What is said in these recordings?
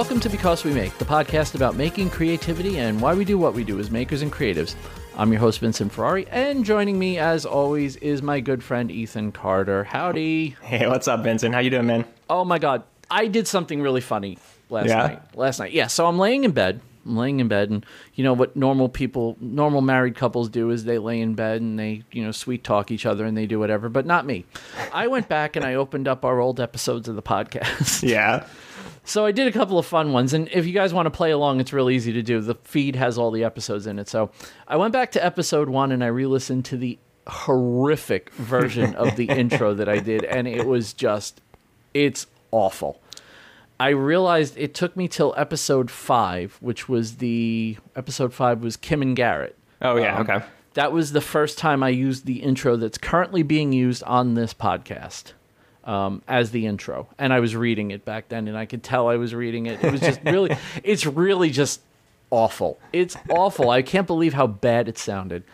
welcome to Because We Make, the podcast about making creativity and why we do what we do as makers and creatives. I'm your host, Vincent Ferrari, and joining me, as always, is my good friend Ethan Carter. Howdy. Hey, what's up, Vincent? How you doing, man? Oh my God, I did something really funny last Yeah? night. Last night, yeah. So I'm laying in bed. I'm laying in bed, and you know what normal people, normal married couples do is they lay in bed and they, you know, sweet talk each other and they do whatever. But not me. I went back and I opened up our old episodes of the podcast. Yeah. So I did a couple of fun ones, and if you guys want to play along, it's real easy to do. The feed has all the episodes in it. So I went back to episode one and I re-listened to the horrific version of the intro that I did, and it was just, it's awful. I realized it took me till episode five, which was the episode five was Kim and Garrett. Oh, yeah. Um, okay. That was the first time I used the intro that's currently being used on this podcast um, as the intro. And I was reading it back then, and I could tell I was reading it. It was just really, it's really just awful. It's awful. I can't believe how bad it sounded.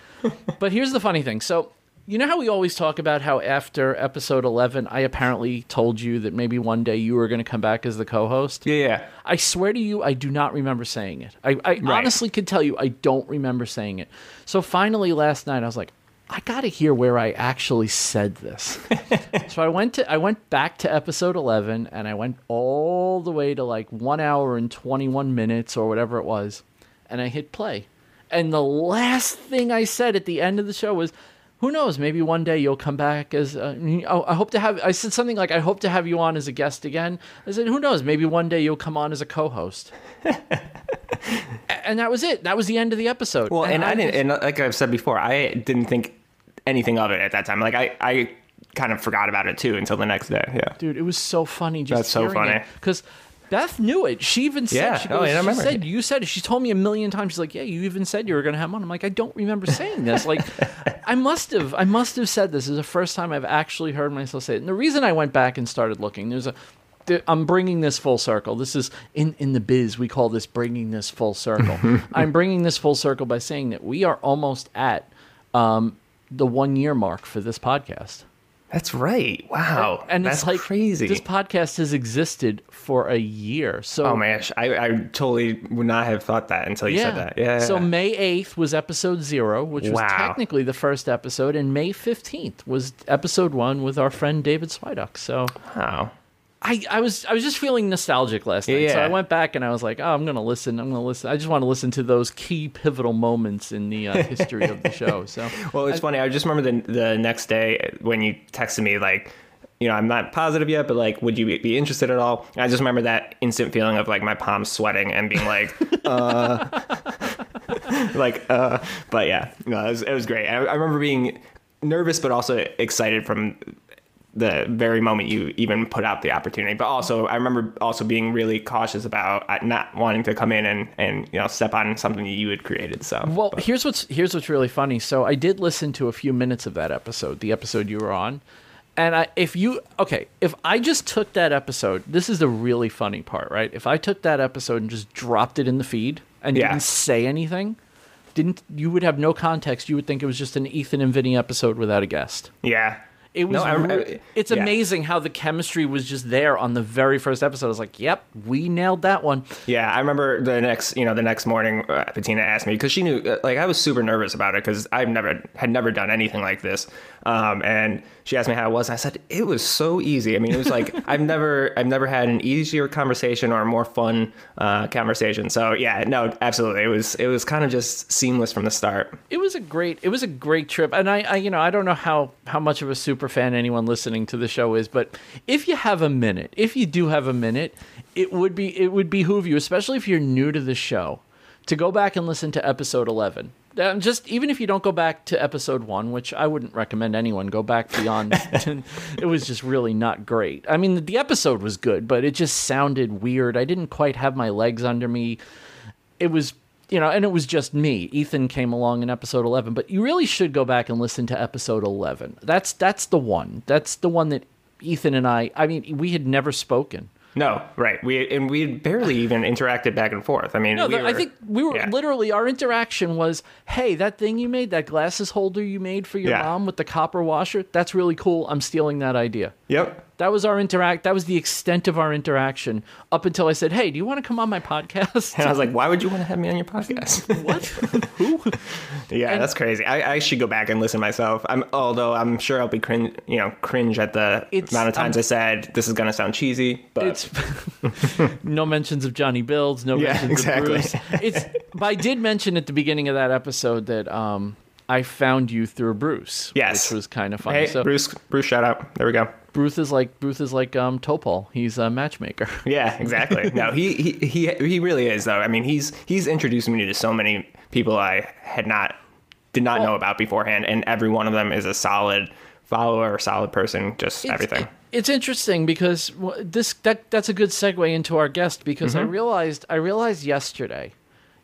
But here's the funny thing. So, you know how we always talk about how after episode 11, I apparently told you that maybe one day you were going to come back as the co host? Yeah, yeah. I swear to you, I do not remember saying it. I, I honestly could tell you, I don't remember saying it. So finally, last night, I was like, I got to hear where I actually said this. so I went to I went back to episode eleven, and I went all the way to like one hour and twenty one minutes or whatever it was, and I hit play. And the last thing I said at the end of the show was, "Who knows? Maybe one day you'll come back as. Uh, oh, I hope to have." I said something like, "I hope to have you on as a guest again." I said, "Who knows? Maybe one day you'll come on as a co-host." And that was it. That was the end of the episode. Well, and I was- didn't, and like I've said before, I didn't think anything of it at that time. Like I, I kind of forgot about it too until the next day. Yeah. dude, it was so funny. Just That's so funny. because. Beth knew it. She even said, Yeah. she, Oh, yeah, I she remember. said, you said it. She told me a million times. She's like, yeah, you even said you were going to have him on. I'm like, I don't remember saying this. Like, I must have, I must have said this. This is the first time I've actually heard myself say it. And the reason I went back and started looking, there's a, there- I'm bringing this full circle. This is in, in the biz, we call this bringing this full circle. I'm bringing this full circle by saying that we are almost at um, the one year mark for this podcast. That's right. Wow. And that's it's like crazy. This podcast has existed for a year. So oh my gosh, I, I totally would not have thought that until you yeah. said that. Yeah. So May eighth was episode zero, which was technically the first episode, and May fifteenth was episode one with our friend David Swiduck. So wow. I, I was I was just feeling nostalgic last night. So I went back and I was like, oh, I'm gonna listen. I'm gonna listen. I just want to listen to those key pivotal moments in the uh, history of the show. So Well, it's funny. I just remember the the next day when you texted me like, you know, I'm not positive yet, but like, would you be- be interested at all? And I just remember that instant feeling of like my palms sweating and being like, uh, like, uh. But yeah, no, it was, it was great. I, I remember being nervous, but also excited from the very moment you even put out the opportunity. But also, I remember also being really cautious about uh, not wanting to come in and and you know step on something that you had created. So Well, here's what's here's what's really funny. So I did listen to a few minutes of that episode, the episode you were on, and I if you okay, if I just took that episode, this is the really funny part, right? If I took that episode and just dropped it in the feed and Yeah. didn't say anything, didn't you would have no context. You would think it was just an Ethan and Vinny episode without a guest. yeah. It was. No, I- I- it's yeah. amazing how the chemistry was just there on the very first episode. I was like, "Yep, we nailed that one." Yeah, I remember the next, you know, the next morning, uh, Bettina asked me because she knew, uh, like, I was super nervous about it because I've never had never done anything like this, um, and she asked me how it was. I said it was so easy. I mean, it was like I've never, I've never had an easier conversation or a more fun uh, conversation. So yeah, no, absolutely, it was, it was kind of just seamless from the start. it was a great it was a great trip and I, I you know i don't know how how much of a super fan anyone listening to the show is but if you have a minute if you do have a minute it would be it would behoove you especially if you're new to the show to go back and listen to episode 11 um, just even if you don't go back to episode one which i wouldn't recommend anyone go back beyond it was just really not great. I mean the episode was good but it just sounded weird. I didn't quite have my legs under me. It was you know and it was just me. Ethan came along in episode 11 but you really should go back and listen to episode 11 that's that's the one. That's the one that ethan and i i mean we had never spoken No, right. We and we had barely even interacted back and forth. I mean, no we the- i were- think we were yeah. literally our interaction was hey that thing you made that glasses holder you made for your Yeah. mom with the copper washer that's really cool i'm stealing that idea Yep. That was our interact. That was the extent of our interaction up until I said, "Hey, do you want to come on my podcast?" And I was like, why would you want to have me on your podcast? "What? Who?" yeah, that's crazy. I, I should go back and listen myself. I'm although I'm sure I'll be cringe, you know, cringe at the amount of times um, I said this is gonna sound cheesy, but It's no mentions of Johnny Builds. no Yeah, mentions exactly. of Bruce. It's but I did mention at the beginning of that episode that um I found you through Bruce, Yes. which was kind of funny. hey, so Bruce, Bruce, shout out. There we go. Bruce is like Bruce is like um Topol. He's a matchmaker. Yeah, exactly. no, he, he he he really is though. I mean, he's he's introduced me to so many people I had not did not know about beforehand, and every one of them is a solid follower, solid person, just everything. It's interesting because this that that's a good segue into our guest because Mm-hmm. I realized I realized yesterday,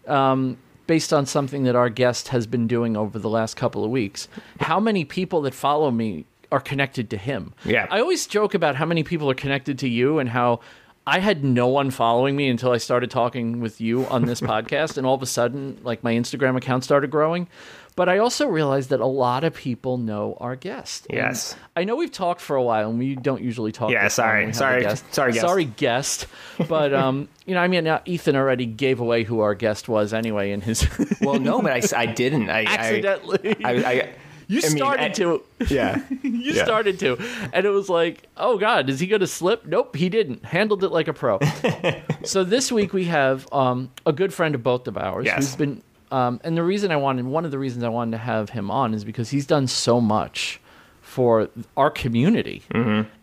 um, based on something that our guest has been doing over the last couple of weeks, how many people that follow me are connected to him. Yeah. I always joke about how many people are connected to you and how. I had no one following me until I started talking with you on this podcast, and all of a sudden, like my Instagram account started growing. But I also realized that a lot of people know our guest. And Yes. I know we've talked for a while, and we don't usually talk. Yeah, this long when sorry. have a Sorry. Sorry, guest. sorry, guest. But um, you know, I mean, uh, Ethan already gave away who our guest was anyway in his Well, no, but I, I didn't. I accidentally. I, I, you I mean, started I- to. Yeah. You Yeah. started to, and it was like, oh god, is he going to slip? Nope, he didn't. Handled it like a pro. so this week we have um, a good friend of both of ours Yes. who's been, um, and the reason I wanted, one of the reasons I wanted to have him on is because he's done so much for our community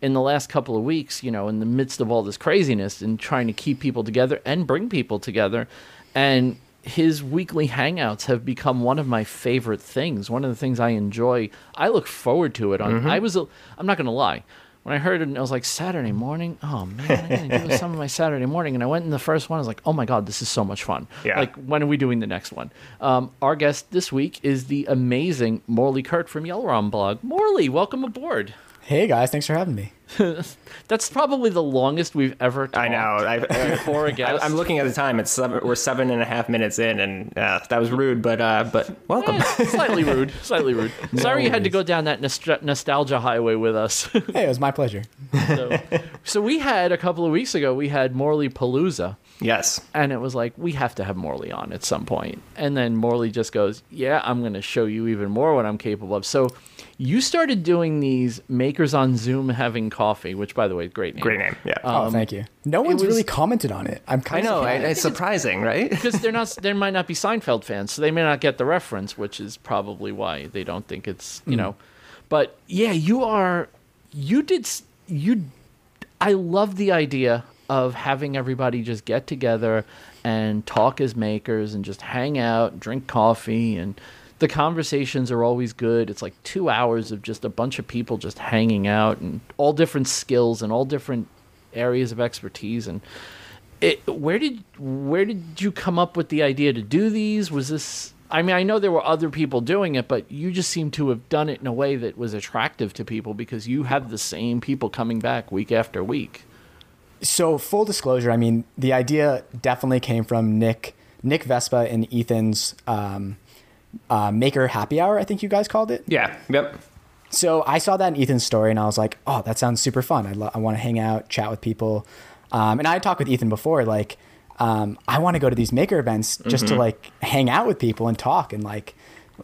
in the last couple of weeks. You know, in the midst of all this craziness and trying to keep people together and bring people together, and his weekly hangouts have become one of my favorite things. One of the things I enjoy. I look forward to it. On I was, a, I'm not going to lie. When I heard it, and I was like Saturday morning. Oh man, I'm gonna do some of my Saturday morning. And I went in the first one. I was like, oh my god, this is so much fun. Yeah. Like, when are we doing the next one? Um, our guest this week is the amazing Morley Kurt from Yellowron blog. Morley, welcome aboard. Hey guys, thanks for having me. That's probably the longest we've ever talked I know. I, for a guest. I, am looking at the time. It's seven, we're seven and a half minutes in, and uh, that was rude, but uh, but welcome. Eh, slightly rude. Slightly rude. Sorry you had to go down that nostra- nostalgia highway with us. Hey, it was my pleasure. so, so we had a couple of weeks ago. We had Morley Palooza, yes. and it was like we have to have Morley on at some point. And then Morley just goes, "Yeah, I'm going to show you even more what I'm capable of." So you started doing these makers on Zoom having coffee, which by the way, great name. Great name. Yeah. Um, oh, thank you. No one's was- really commented on it. I'm I kind know. of I, it's surprising, right? because they're not they might not be Seinfeld fans, so they may not get the reference, which is probably why they don't think it's you hmm. know. But yeah, you are you did you. I love the idea of having everybody just get together and talk as makers and just hang out, drink coffee, and the conversations are always good. It's like two hours of just a bunch of people just hanging out and all different skills and all different areas of expertise and it, where did where did you come up with the idea to do these? Was this? I mean, I know there were other people doing it, but you just seem to have done it in a way that was attractive to people because you have the same people coming back week after week. So full disclosure, I mean, the idea definitely came from Nick, Nick Vespa and Ethan's um, uh, Maker Happy Hour. I think you guys called it. Yeah. Yep. So I saw that in Ethan's story, and I was like, "Oh, that sounds super fun. I, lo- I want to hang out, chat with people." Um, and I talked with Ethan before, like, um, I want to go to these maker events just to like hang out with people and talk and like,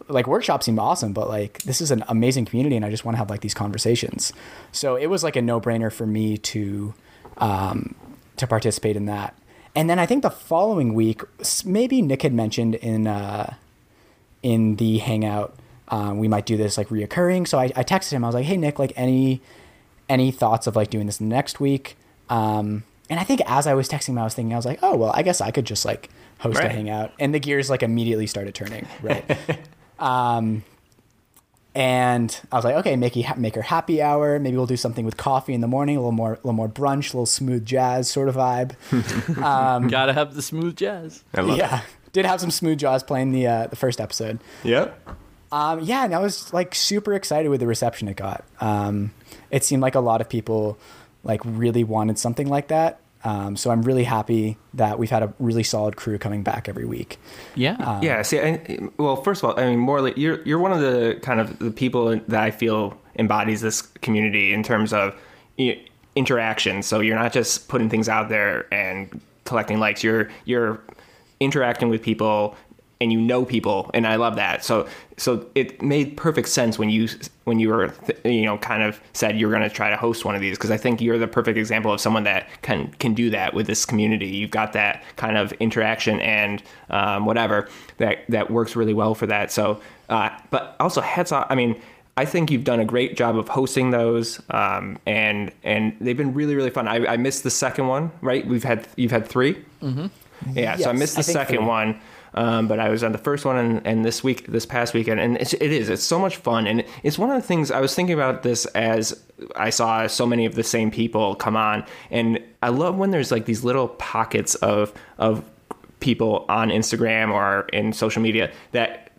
like workshops seem awesome, but like this is an amazing community, and I just want to have like these conversations. So it was like a no brainer for me to um, to participate in that. And then I think the following week, maybe Nick had mentioned in uh, in the hangout um, we might do this like reoccurring. So I, I texted him. I was like hey nick like any any thoughts of like doing this next week? Um, and i think as i was texting him i was thinking i was like oh well i guess i could just like host a hangout. And the gears like immediately started turning right? Um, and I was like, okay, make, you, make her happy hour. Maybe we'll do something with coffee in the morning, a little more, a little more brunch, a little smooth jazz sort of vibe. Um, Gotta have the smooth jazz. I love yeah, did have some smooth jaws playing the uh, the first episode. it. Yep. Um, yeah, and I was like super excited with the reception it got. Um, it seemed like a lot of people like really wanted something like that. Um, so I'm really happy that we've had a really solid crew coming back every week. Yeah. Yeah. See, I, well, first of all, I mean, Morley, you're you're one of the kind of the people that I feel embodies this community in terms of you, interaction. So you're not just putting things out there and collecting likes. You're you're interacting with people and you know people and I love that. So so it made perfect sense when you when you were you know kind of said you're going to try to host one of these because I think you're the perfect example of someone that can can do that with this community. You've got that kind of interaction and um, whatever that that works really well for that. So uh, but also heads off. I mean. I think you've done a great job of hosting those, um, and and they've been really really fun. I, I missed the second one, right? We've had you've had 3 mm-hmm. Yeah, so I missed the I second one, um, but I was on the first one and, and this week, this past weekend, and it's, it is. It's so much fun, and it's one of the things I was thinking about this as I saw so many of the same people come on, and I love when there's like these little pockets of of people on Instagram or in social media that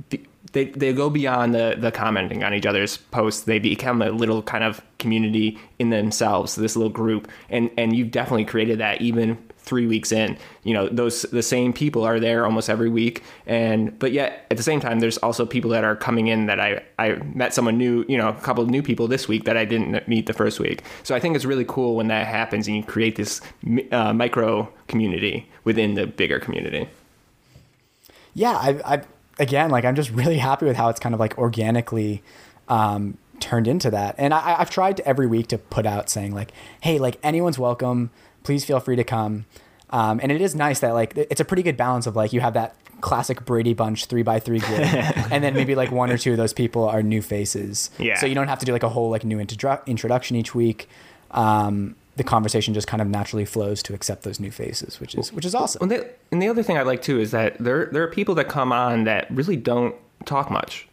they, they go beyond the, the commenting on each other's posts. They become a little kind of community in themselves, this little group. And, and you've definitely created that even three weeks in. You know, those the same people are there almost every week. And but yet at the same time, there's also people that are coming in that I, I met someone new, you know, a couple of new people this week that I didn't meet the first week. So I think it's really cool when that happens and you create this uh, micro community within the bigger community. yeah, I, I again, like I'm just really happy with how it's kind of like organically um, turned into that. And I, I've tried every week to put out saying like, hey, like anyone's welcome. Please feel free to come. Um, and it is nice that like it's a pretty good balance of like you have that classic Brady Bunch three by three grid, and then maybe like one or two of those people are new faces. Yeah. So you don't have to do like a whole like new intro- introduction each week. Um, the conversation just kind of naturally flows to accept those new faces, which is which is awesome. And the, and the other thing I like too is that there there are people that come on that really don't talk much,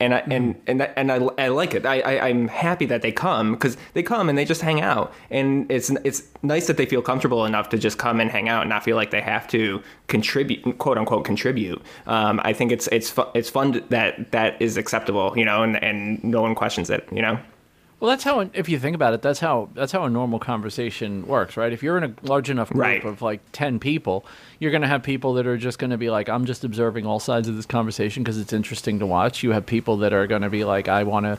and I and and that- and I, I like it. I, I I'm happy that they come because they come and they just hang out, and it's it's nice that they feel comfortable enough to just come and hang out and not feel like they have to contribute, quote unquote, contribute. Um, I think it's it's fu- it's fun that that is acceptable, you know, and and no one questions it, you know. Well, that's how, if you think about it, that's how that's how a normal conversation works, right? If you're in a large enough group Right. of like ten people, you're going to have people that are just going to be like, "I'm just observing all sides of this conversation because it's interesting to watch." You have people that are going to be like, "I want to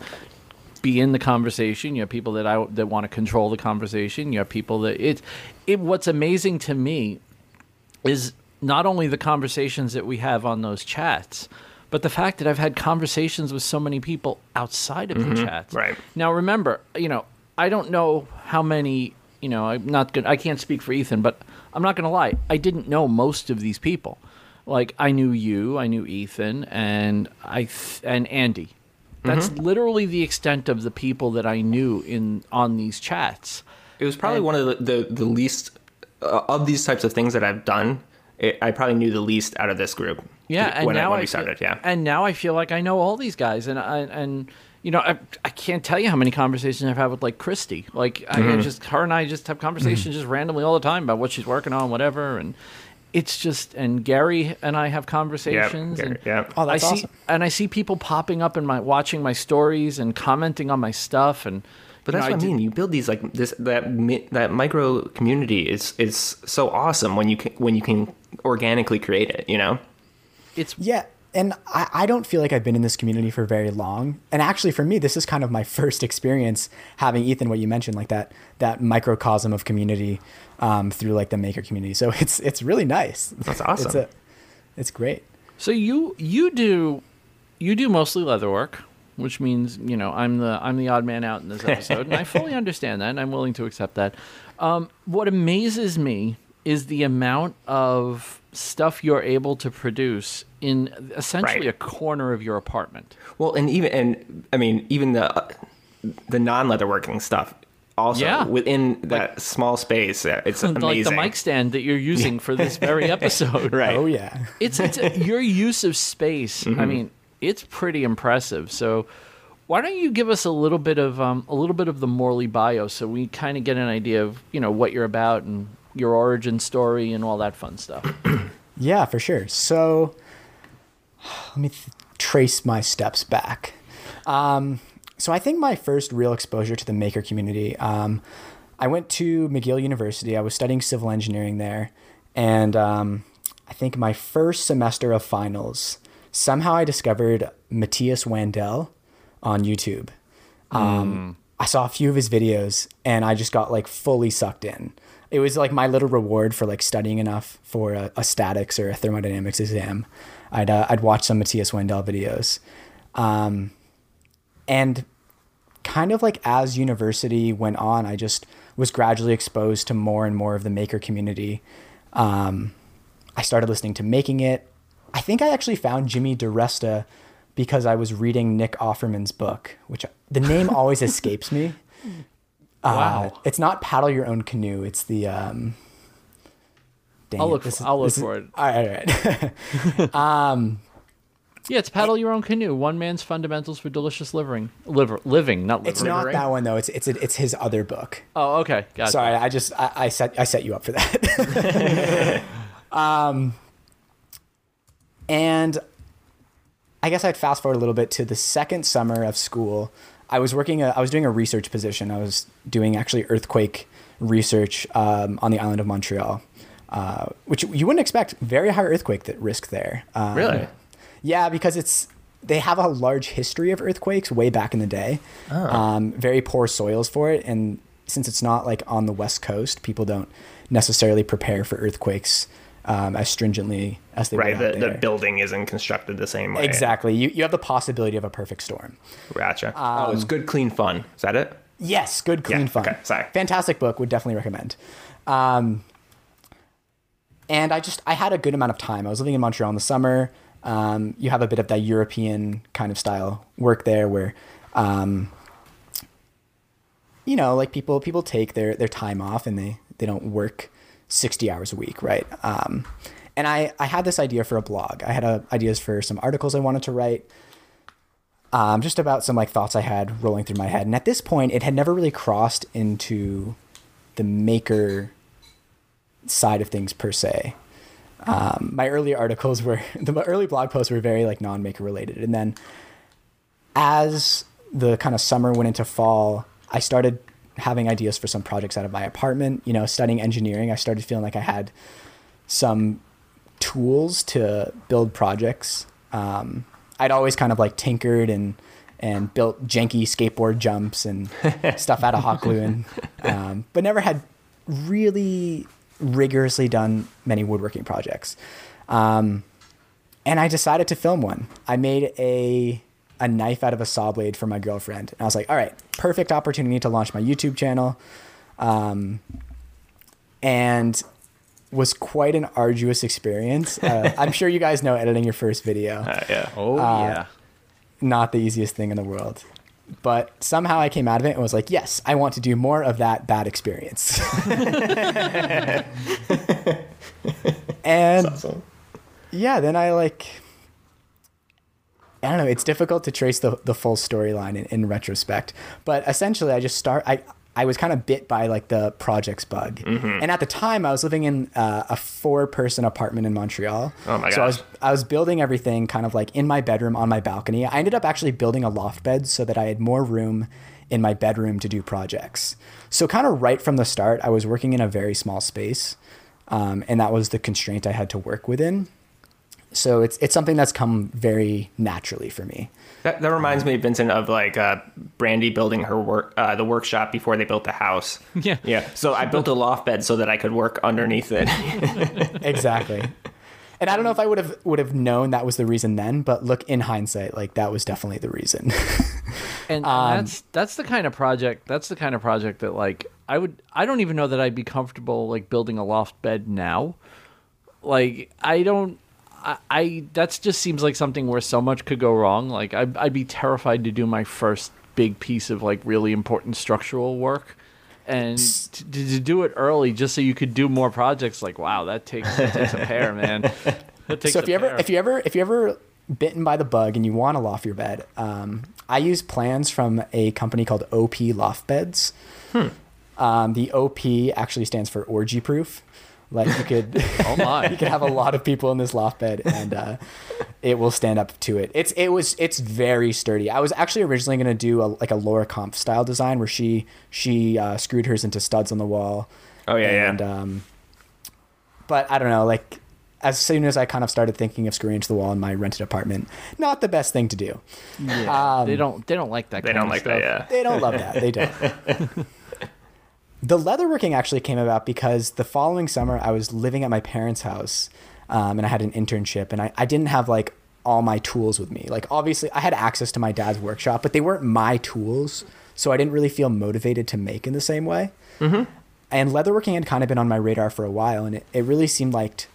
be in the conversation." You have people that I that want to control the conversation. You have people that it it. What's amazing to me is not only the conversations that we have on those chats, but the fact that I've had conversations with so many people outside of the chats. right. Now, remember, you know, I don't know how many. You know, I'm not good. I can't speak for Ethan, but I'm not going to lie. I didn't know most of these people. Like I knew you, I knew Ethan, and I th- and Andy. That's literally the extent of the people that I knew in on these chats. It was probably one of the the, the least uh, of these types of things that I've done. It, I probably knew the least out of this group. Yeah, and when, I- now when I we feel- started, yeah. and now I feel like I know all these guys, and I, and you know I, I can't tell you how many conversations I've had with like Christy. Like I Mm-hmm. I just her and I just have conversations just randomly all the time about what she's working on, whatever, and it's just and Gary and I have conversations. Gary, and yeah. Oh, that's I see, awesome. And I see people popping up in my watching my stories and commenting on my stuff, and But that's know, what I did- mean. You build these like this that that micro community is is so awesome when you can when you can organically create it. You know. It's Yeah. And I, I don't feel like I've been in this community for very long. And actually, for me, this is kind of my first experience having Ethan, what you mentioned, like that that microcosm of community um, through like the maker community. So it's it's really nice. That's awesome. It's, a, it's great. So you you do you do mostly leather work, which means you know I'm the I'm the odd man out in this episode, and I fully understand that, and I'm willing to accept that. Um, what amazes me is the amount of stuff you're able to produce in essentially Right. a corner of your apartment. Well, and even and I mean even the uh, the non leatherworking stuff also Yeah. within that small space. uh, It's amazing. Like the mic stand that you're using for this very episode. right? Oh yeah. it's it's a, your use of space. I mean, it's pretty impressive. So, why don't you give us a little bit of um, a little bit of the Morley bio, so we kind of get an idea of you know what you're about and your origin story and all that fun stuff. Yeah, for sure. So let me th- trace my steps back. Um, so I think my first real exposure to the maker community, um, I went to McGill University. I was studying civil engineering there, and um, I think my first semester of finals, somehow I discovered Matthias Wandel on YouTube. Um, I saw a few of his videos and I just got like fully sucked in. It was like my little reward for like studying enough for a, a statics or a thermodynamics exam. I'd uh, I'd watch some Matthias Wandel videos, um, and kind of like as university went on, I just was gradually exposed to more and more of the maker community. Um, I started listening to Making It. I think I actually found Jimmy DiResta because I was reading Nick Offerman's book, which the name always escapes me. Wow. Uh, it's not paddle your own canoe. It's the. Um, I'll it, look. is- I'll look is- for it. All right, all right. Yeah, it's paddle your own canoe. One man's fundamentals for delicious living. Liver, living, not living. it's not that one though. It's it's it's his other book. Oh, okay. Gotcha. Sorry, I just I, I set I set you up for that. um, and I guess I'd fast forward a little bit to the second summer of school. I was working. A, I was doing a research position. I was doing actually earthquake research um, on the island of Montreal, uh, which you wouldn't expect. Very high earthquake that risk there. Um, Really? Yeah, because it's they have a large history of earthquakes way back in the day. Um, very poor soils for it, and since it's not like on the west coast, people don't necessarily prepare for earthquakes um, as stringently as they Right. would out The, the building isn't constructed the same way. Exactly. You you have the possibility of a perfect storm. Gotcha. oh, it's good, clean fun. Is that it? Yes, good, clean Yeah, fun. okay, sorry. Fantastic book. Would definitely recommend. Um, and I just I had a good amount of time. I was living in Montreal in the summer. Um, you have a bit of that European kind of style work there, where, um, you know, like people people take their their time off and they they don't work sixty hours a week, right? Um, and I I had this idea for a blog. I had uh, ideas for some articles I wanted to write um, just about some like thoughts I had rolling through my head. And at this point, it had never really crossed into the maker side of things per se. Um, my early articles were the early blog posts were very like non-maker related, and then as the kind of summer went into fall, I started having ideas for some projects out of my apartment. You know, studying engineering, I started feeling like I had some tools to build projects. Um, I'd always kind of like tinkered and and built janky skateboard jumps and stuff out of hot glue, and um, but never had really rigorously done many woodworking projects. Um, and I decided to film one. I made a a knife out of a saw blade for my girlfriend, and I was like, "All right, perfect opportunity to launch my YouTube channel." Um, and was quite an arduous experience. Uh, I'm sure you guys know editing your first video, Uh, yeah. Oh Uh, yeah. not the easiest thing in the world. But somehow I came out of it and was like, "Yes, I want to do more of that bad experience." and Awesome. yeah, then I like I don't know, it's difficult to trace the the full storyline in, in retrospect. But essentially I just start I I was kind of bit by like the projects bug. Mm-hmm. And at the time I was living in uh, a four person apartment in Montreal. Oh my So I was I was building everything kind of like in my bedroom on my balcony. I ended up actually building a loft bed so that I had more room in my bedroom to do projects. So kind of right from the start, I was working in a very small space, um, and that was the constraint I had to work within. So it's it's something that's come very naturally for me. That, that reminds me, Vincent, of like uh, Brandy building her work, uh, the workshop before they built the house. Yeah. Yeah. So I built a loft bed so that I could work underneath it. Exactly. and I don't know if I would have would have known that was the reason then, but look in hindsight, like that was definitely the reason. And Um, that's that's the kind of project that's the kind of project that like I would I don't even know that I'd be comfortable like building a loft bed now. Like I don't I, I that just seems like something where so much could go wrong. Like I'd, I'd be terrified to do my first big piece of like really important structural work. And to, to do it early just so you could do more projects, like wow, that takes that takes a pair, man. That takes so if a you ever if you ever if you ever bitten by the bug and you want to loft your bed, um, I use plans from a company called OP Loft Beds. Um, the OP actually stands for orgy proof. Like you could oh my, you could have a lot of people in this loft bed and uh, it will stand up to it. It's it was it's very sturdy. I was actually originally going to do a, like a Laura Kampf style design where she she uh, screwed hers into studs on the wall. Oh, yeah, yeah. Um, but I don't know, like as soon as I kind of started thinking of screwing into the wall in my rented apartment, not the best thing to do. Yeah, they don't they don't like that. They kind don't of like stuff. that. Yeah. They don't love that. They don't. The leatherworking actually came about because the following summer I was living at my parents' house um, and I had an internship and I, I didn't have like all my tools with me. Like obviously I had access to my dad's workshop, but they weren't my tools. So I didn't really feel motivated to make in the same way. Mm-hmm. And leatherworking had kind of been on my radar for a while and it, it really seemed like,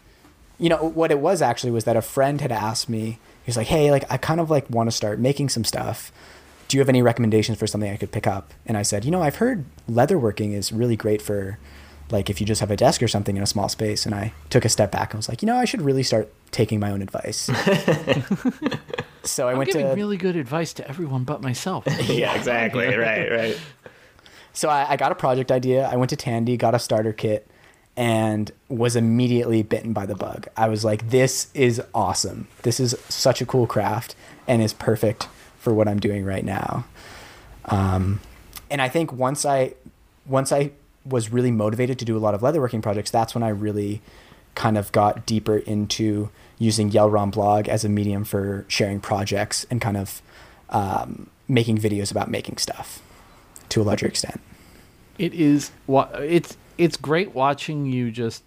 you know, what it was actually was that a friend had asked me, he was like, hey, like I kind of like want to start making some stuff do you have any recommendations for something I could pick up? And I said, you know, I've heard leatherworking is really great for like if you just have a desk or something in a small space. And I took a step back and was like, you know, I should really start taking my own advice. so I I'm went giving to really good advice to everyone but myself. Yeah, exactly. right, right. so I, I got a project idea. I went to Tandy, got a starter kit, and was immediately bitten by the bug. I was like, this is awesome. This is such a cool craft and is perfect for what I'm doing right now. Um, and I think once I once I was really motivated to do a lot of leatherworking projects, that's when I really kind of got deeper into using Yellron blog as a medium for sharing projects and kind of um, making videos about making stuff to a larger extent. It is it's it's great watching you just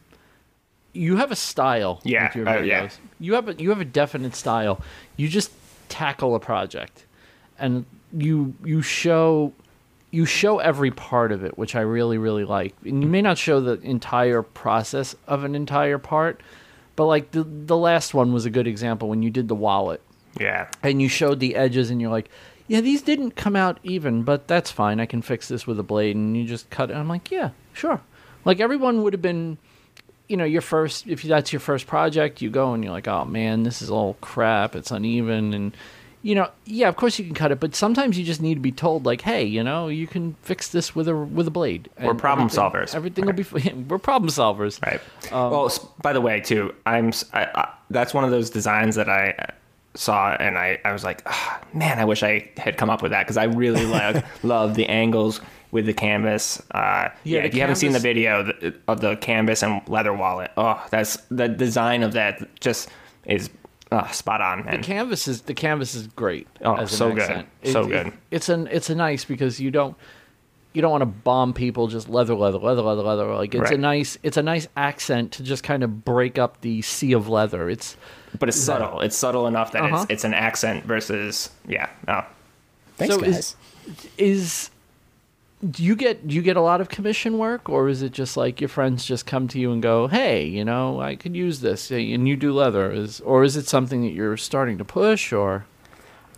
you have a style Yeah, with your uh, yeah. You have a you have a definite style. You just tackle a project and you you show you show every part of it, which I really really like. And you may not show the entire process of an entire part, but like the the last one was a good example when you did the wallet. Yeah. and you showed the edges and you're like yeah these didn't come out even but that's fine. I can fix this with a blade. And you just cut it. I'm like yeah sure. Like everyone would have been you know your first if that's your first project you go and you're like oh man this is all crap. It's uneven. And you know yeah of course you can cut it but sometimes you just need to be told like hey you know you can fix this with a with a blade We're problem everything- solvers. everything will be we're problem solvers Right. well, by the way, too, I'm. I, I, that's one of those designs that I uh, saw, and I, I was like, ah, man, I wish I had come up with that because I really like love the angles with the canvas. Uh, yeah, the if you haven't seen the video of the canvas and leather wallet, oh, that's the design of that just is uh, spot on, man. The canvas is the canvas is great. Oh, as an so good. accent. So good. it's an it's a nice because you don't you don't want to bomb people just leather leather leather leather leather. Like it's a nice it's a nice accent to just kind of break up the sea of leather. It's but it's subtle. It's subtle enough that Uh-huh. it's it's an accent versus yeah. Oh, Thanks, So guys. is- is do you get do you get a lot of commission work or is it just like your friends just come to you and go hey you know i could use this and you do leather is or is it something that you're starting to push or?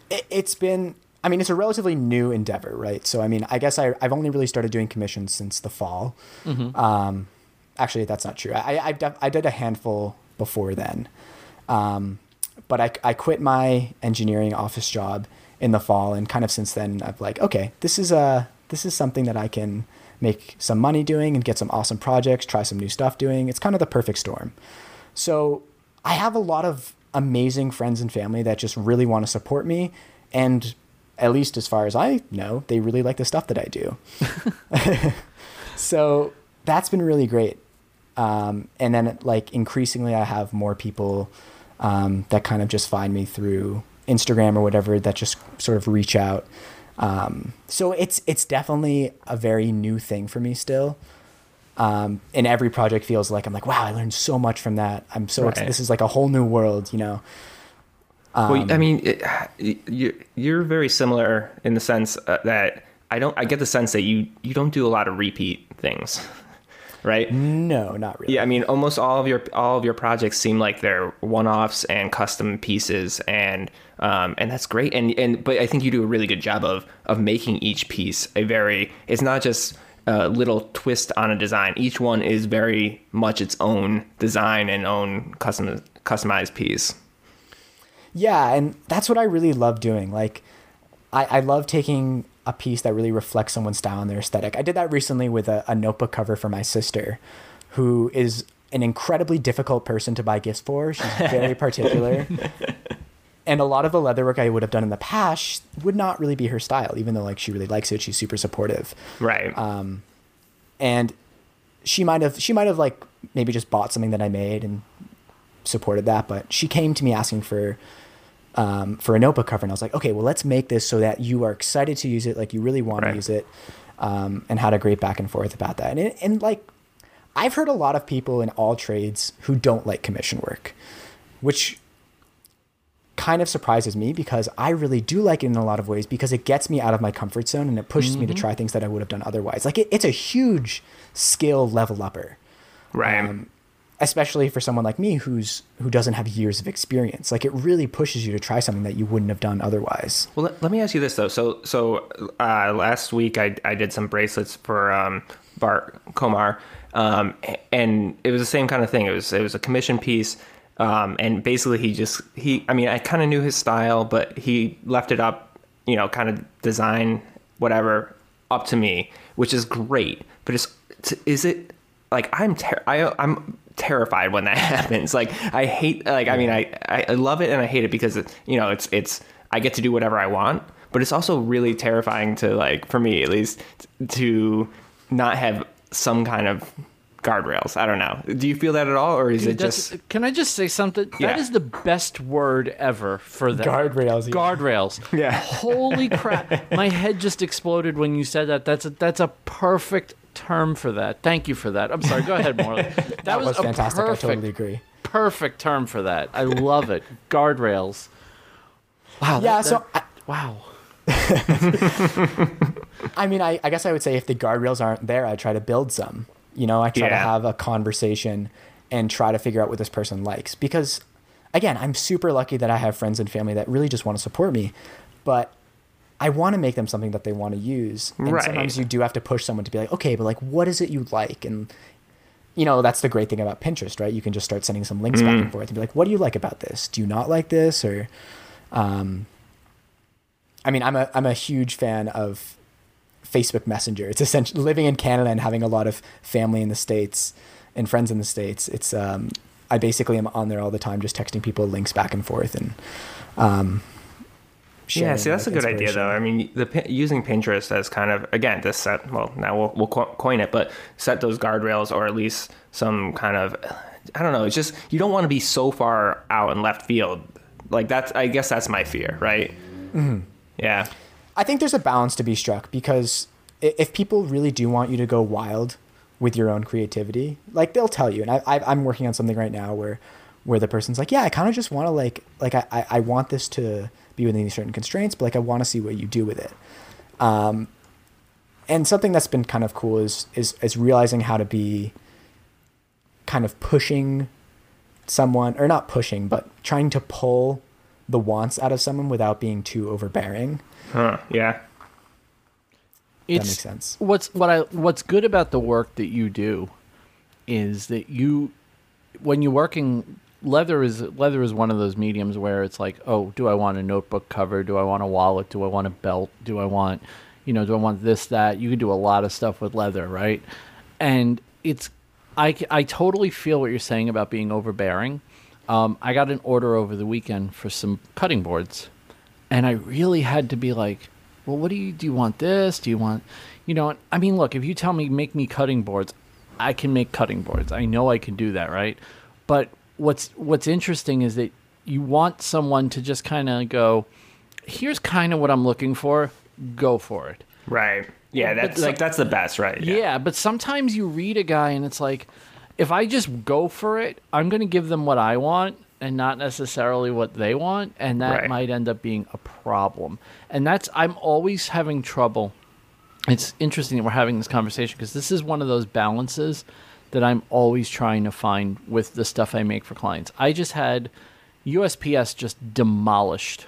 It, it's been i mean it's a relatively new endeavor right? So i mean i guess I, i've only really started doing commissions since the fall. Um, actually that's not true. I I, def- I did a handful before then. Um, but I, I quit my engineering office job in the fall and kind of since then i've like okay this is a this is something that i can make some money doing and get some awesome projects try some new stuff doing it's kind of the perfect storm so I have a lot of amazing friends and family that just really want to support me. And at least as far as I know, they really like the stuff that I do. so that's been really great. Um, and then like increasingly I have more people um, that kind of just find me through Instagram or whatever that just sort of reach out. Um, so it's it's definitely a very new thing for me still um, and every project feels like I'm like, wow, I learned so much from that. I'm so Right. this is like a whole new world, you know. well, I mean, it, you you're very similar in the sense uh, that I don't. I get the sense that you you don't do a lot of repeat things, right? No, not really. Yeah, I mean, almost all of your all of your projects seem like they're one-offs and custom pieces, and um, and that's great. And and but I think you do a really good job of of making each piece a very. It's not just a little twist on a design. Each one is very much its own design and own custom customized piece. Yeah, and that's what I really love doing. Like, I, I love taking a piece that really reflects someone's style and their aesthetic. I did that recently with a, a notebook cover for my sister, who is an incredibly difficult person to buy gifts for. She's very particular. and a lot of the leather work I would have done in the past would not really be her style, even though like she really likes it. She's super supportive. Right. Um, and she might have she might have like maybe just bought something that I made and supported that. But she came to me asking for um, for a notebook cover, and I was like, okay, well, let's make this so that you are excited to use it, like you really want Right. to use it, um, and had a great back and forth about that. And it, and like, I've heard a lot of people in all trades who don't like commission work, which kind of surprises me because I really do like it in a lot of ways because it gets me out of my comfort zone and it pushes me to try things that I would have done otherwise. Like it, it's a huge skill level upper Right. Um, especially for someone like me who's who doesn't have years of experience. Like it really pushes you to try something that you wouldn't have done otherwise. Well, let, let me ask you this though. So, so uh, last week I I did some bracelets for um, Bart Komar, um, and it was the same kind of thing. It was it was a commission piece, um, and basically he just he. I mean, I kind of knew his style, but he left it up, you know, kind of design whatever up to me, which is great. But it's is it like I'm ter- I I'm terrified when that happens. Like I hate like I mean I I love it and I hate it because it, you know it's it's I get to do whatever I want, but it's also really terrifying to like for me at least to not have some kind of guardrails. I don't know. Do you feel that at all, or is it just can I just say something? Yeah. That is the best word ever for that. Guardrails, yeah. Guardrails. Yeah. Holy crap! My head just exploded when you said that. That's a, that's a perfect term for that. Thank you for that. I'm sorry. Go ahead, Morley. That, That was a fantastic. I Perfect, totally agree. perfect term for that. I love it. Guardrails. Wow. Yeah, that- so that- wow. I mean, I, I guess I would say if the guardrails aren't there, I try to build some. You know, I try to have a conversation and try to figure out what this person likes. Because, again, I'm super lucky that I have friends and family that really just want to support me. But I want to make them something that they want to use. And Right. sometimes you do have to push someone to be like, okay, but like, what is it you like? And, you know, that's the great thing about Pinterest, right? You can just start sending some links back and forth and be like, what do you like about this? Do you not like this? Or, um, I mean, I'm a I'm a huge fan of Facebook Messenger. It's essentially living in Canada and having a lot of family in the states and friends in the states. It's um, I basically am on there all the time, just texting people links back and forth and um, Yeah, see, that's a good idea, though. I mean, the using Pinterest as kind of again to set. Well, now we'll we'll coin it, but set those guardrails or at least some kind of. I don't know. It's just you don't want to be so far out in left field. Like that's. I guess that's my fear, right? Mm-hmm. Yeah. I think there's a balance to be struck because if people really do want you to go wild with your own creativity, like they'll tell you. And I, I I'm working on something right now where where the person's like, yeah, I kind of just want to like like I, I I want this to be within these certain constraints, but like I want to see what you do with it. Um, and something that's been kind of cool is is is realizing how to be kind of pushing someone or not pushing, but trying to pull the wants out of someone without being too overbearing. Huh. Yeah. It's, makes sense. What's what I what's good about the work that you do is that you when you're working leather is leather is one of those mediums where it's like, oh, do I want a notebook cover? Do I want a wallet? Do I want a belt? Do I want you know, do I want this that? You can do a lot of stuff with leather, right? And it's I I totally feel what you're saying about being overbearing. Um, I got an order over the weekend for some cutting boards, and I really had to be like, well, what do you do? You want this? Do you want, you know? I mean, look, if you tell me make me cutting boards, I can make cutting boards. I know I can do that, right? But what's what's interesting is that you want someone to just kind of go, here's kind of what I'm looking for. Go for it. Right. Yeah. That's some- like that's the best, right? Yeah. but sometimes you read a guy and it's like, if I just go for it, I'm going to give them what I want and not necessarily what they want, and that Right. might end up being a problem. And that's I'm always having trouble. It's interesting that we're having this conversation because this is one of those balances that I'm always trying to find with the stuff I make for clients. I just had USPS just demolished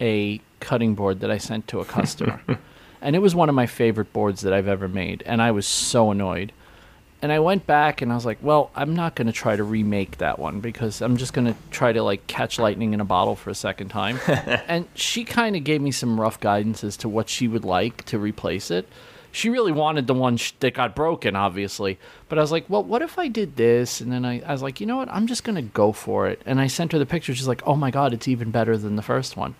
a cutting board that I sent to a customer. and it was one of my favorite boards that I've ever made. And I was so annoyed. And I went back and I was like, well, I'm not going to try to remake that one because I'm just going to try to like catch lightning in a bottle for a second time. and she kind of gave me some rough guidance as to what she would like to replace it. She really wanted the one sh- that got broken, obviously. But I was like, well, what if I did this? And then I, I was like, you know what? I'm just going to go for it. And I sent her the picture. She's like, oh my God, it's even better than the first one.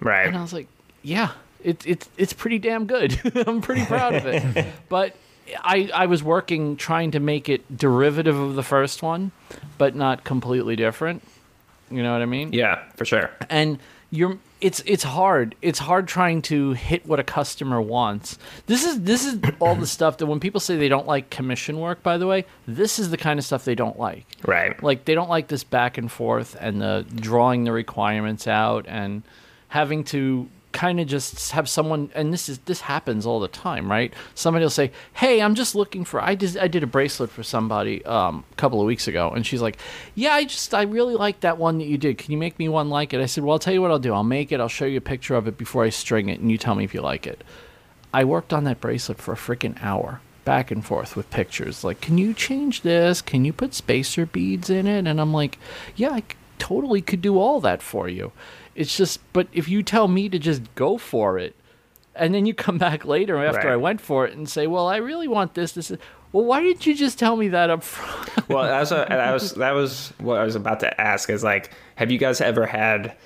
Right. And I was like, yeah, it's it's it's pretty damn good. I'm pretty proud of it. but I I was working trying to make it derivative of the first one, but not completely different. You know what I mean? Yeah, for sure. and you're it's it's hard. It's hard trying to hit what a customer wants. This is this is all the stuff that when people say they don't like commission work by the way this is the kind of stuff they don't like. Right. like they don't like this back and forth and the drawing the requirements out and having to kind of just have someone and this is this happens all the time right somebody will say hey i'm just looking for i did i did a bracelet for somebody um, a couple of weeks ago and she's like yeah i just i really like that one that you did can you make me one like it i said well i'll tell you what i'll do i'll make it i'll show you a picture of it before i string it and you tell me if you like it I worked on that bracelet for a freaking hour, back and forth with pictures. Like, can you change this? Can you put spacer beads in it? And I'm like, yeah, i totally could do all that for you. It's just, but if you tell me to just go for it, and then you come back later after Right. I went for it and say, well, I really want this. This. Is, well, why didn't you just tell me that up front? well, that was, that was that was what I was about to ask. Is like, have you guys ever had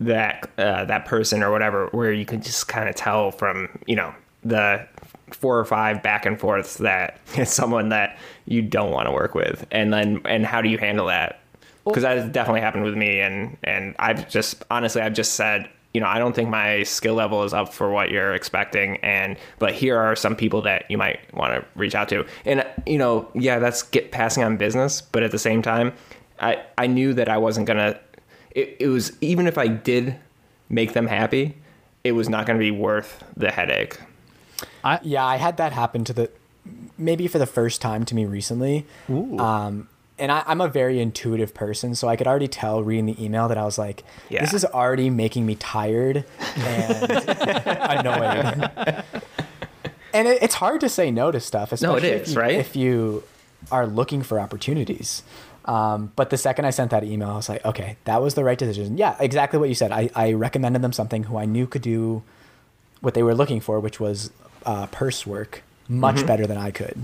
that uh, that person or whatever where you could just kind of tell from you know the four or five back and forths that it's someone that you don't want to work with, and then and how do you handle that? Because that has definitely happened with me, and and I've just honestly I've just said you know I don't think my skill level is up for what you're expecting, and but here are some people that you might want to reach out to, and you know yeah that's get passing on business, but at the same time I I knew that I wasn't gonna. It, it was even if I did make them happy, it was not going to be worth the headache. I, Yeah, I had that happen to the maybe for the first time to me recently. Um, and I, I'm a very intuitive person, so I could already tell reading the email that I was like, Yeah. "This is already making me tired and annoyed." and it, it's hard to say no to stuff, No, especially if you, right? if you are looking for opportunities. Um, but the second I sent that email, I was like, "Okay, that was the right decision." Yeah, exactly what you said. I, I recommended them something who I knew could do what they were looking for, which was uh, purse work, much Mm-hmm. better than I could.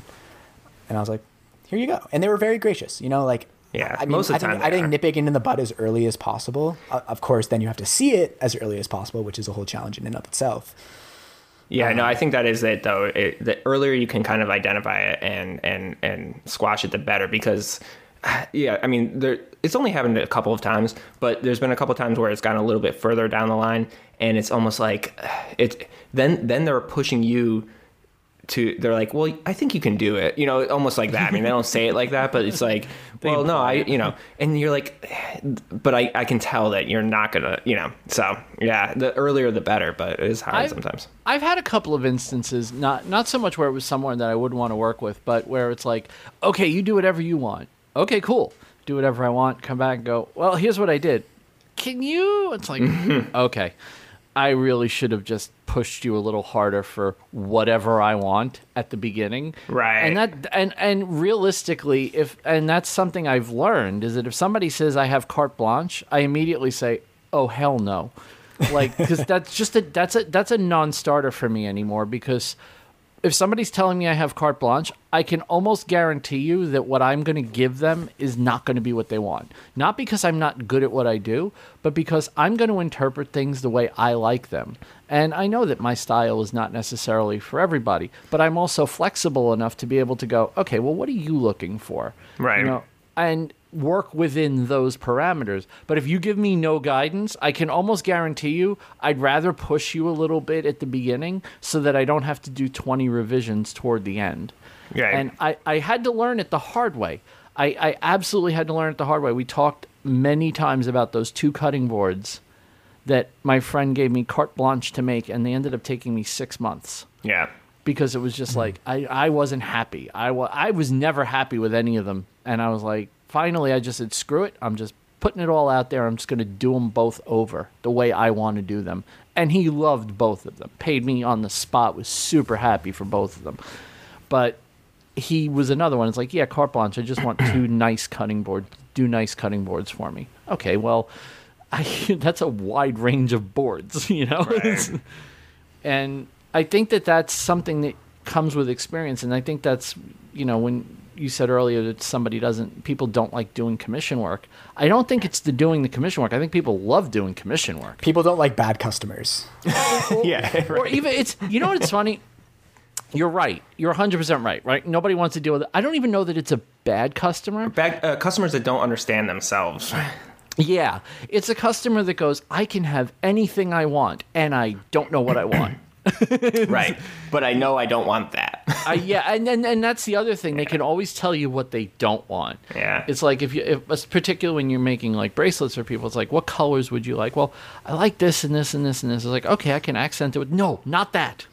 And I was like, "Here you go." And they were very gracious. You know, like Yeah, I mean, most of the I time think, I think are. nipping in the bud as early as possible. Uh, of course, then you have to see it as early as possible, which is a whole challenge in and of itself. Yeah, no, I think that is it though. It, the earlier you can kind of identify it and and and squash it, the better. Because, yeah, I mean, there it's only happened a couple of times, but there's been a couple of times where it's gone a little bit further down the line, and it's almost like it. Then then they're pushing you to. They're like, well, I think you can do it. You know, almost like that. I mean, they don't say it like that, but it's like, well, no, I, you know, and you're like, but I I can tell that you're not gonna, you know. So yeah, the earlier the better, but it is hard I've- sometimes. I've had a couple of instances, not not so much where it was someone that I wouldn't want to work with, but where it's like, okay, you do whatever you want. Okay, cool. Do whatever I want. Come back and go. Well, here's what I did. Can you? It's like, okay, I really should have just pushed you a little harder for whatever I want at the beginning. Right. And that and and realistically, if and that's something I've learned is that if somebody says I have carte blanche, I immediately say, oh hell no like because that's just a that's a that's a non-starter for me anymore because if somebody's telling me I have carte blanche, I can almost guarantee you that what I'm going to give them is not going to be what they want. Not because I'm not good at what I do, but because I'm going to interpret things the way I like them. And I know that my style is not necessarily for everybody, but I'm also flexible enough to be able to go, okay, well, what are you looking for? Right. You know, and work within those parameters. But if you give me no guidance, I can almost guarantee you I'd rather push you a little bit at the beginning so that I don't have to do 20 revisions toward the end. Right. And I, I had to learn it the hard way. I, I absolutely had to learn it the hard way. We talked many times about those two cutting boards that my friend gave me carte blanche to make, and they ended up taking me six months Yeah. because it was just mm-hmm. like I, I wasn't happy. I, wa- I was never happy with any of them. And I was like, finally, I just said, screw it. I'm just putting it all out there. I'm just going to do them both over the way I want to do them. And he loved both of them, paid me on the spot, was super happy for both of them. But he was another one. It's like, yeah, carte blanche. I just want two nice cutting boards. Do nice cutting boards for me. Okay, well, I, that's a wide range of boards, you know? Right. and I think that that's something that comes with experience. And I think that's, you know, when you said earlier that somebody doesn't, people don't like doing commission work. I don't think it's the doing the commission work. I think people love doing commission work. People don't like bad customers. Yeah. Or even it's, you know what? It's funny. You're right. You're 100% right, right? Nobody wants to deal with it. I don't even know that it's a bad customer. Back, uh, customers that don't understand themselves. Yeah. It's a customer that goes, I can have anything I want, and I don't know what I want. right. But I know I don't want that. uh, yeah, and, and and that's the other thing. They can always tell you what they don't want. Yeah. it's like if you, if, particularly when you're making like bracelets for people, it's like, what colors would you like? Well, I like this and this and this and this. It's like, okay, I can accent it with no, not that.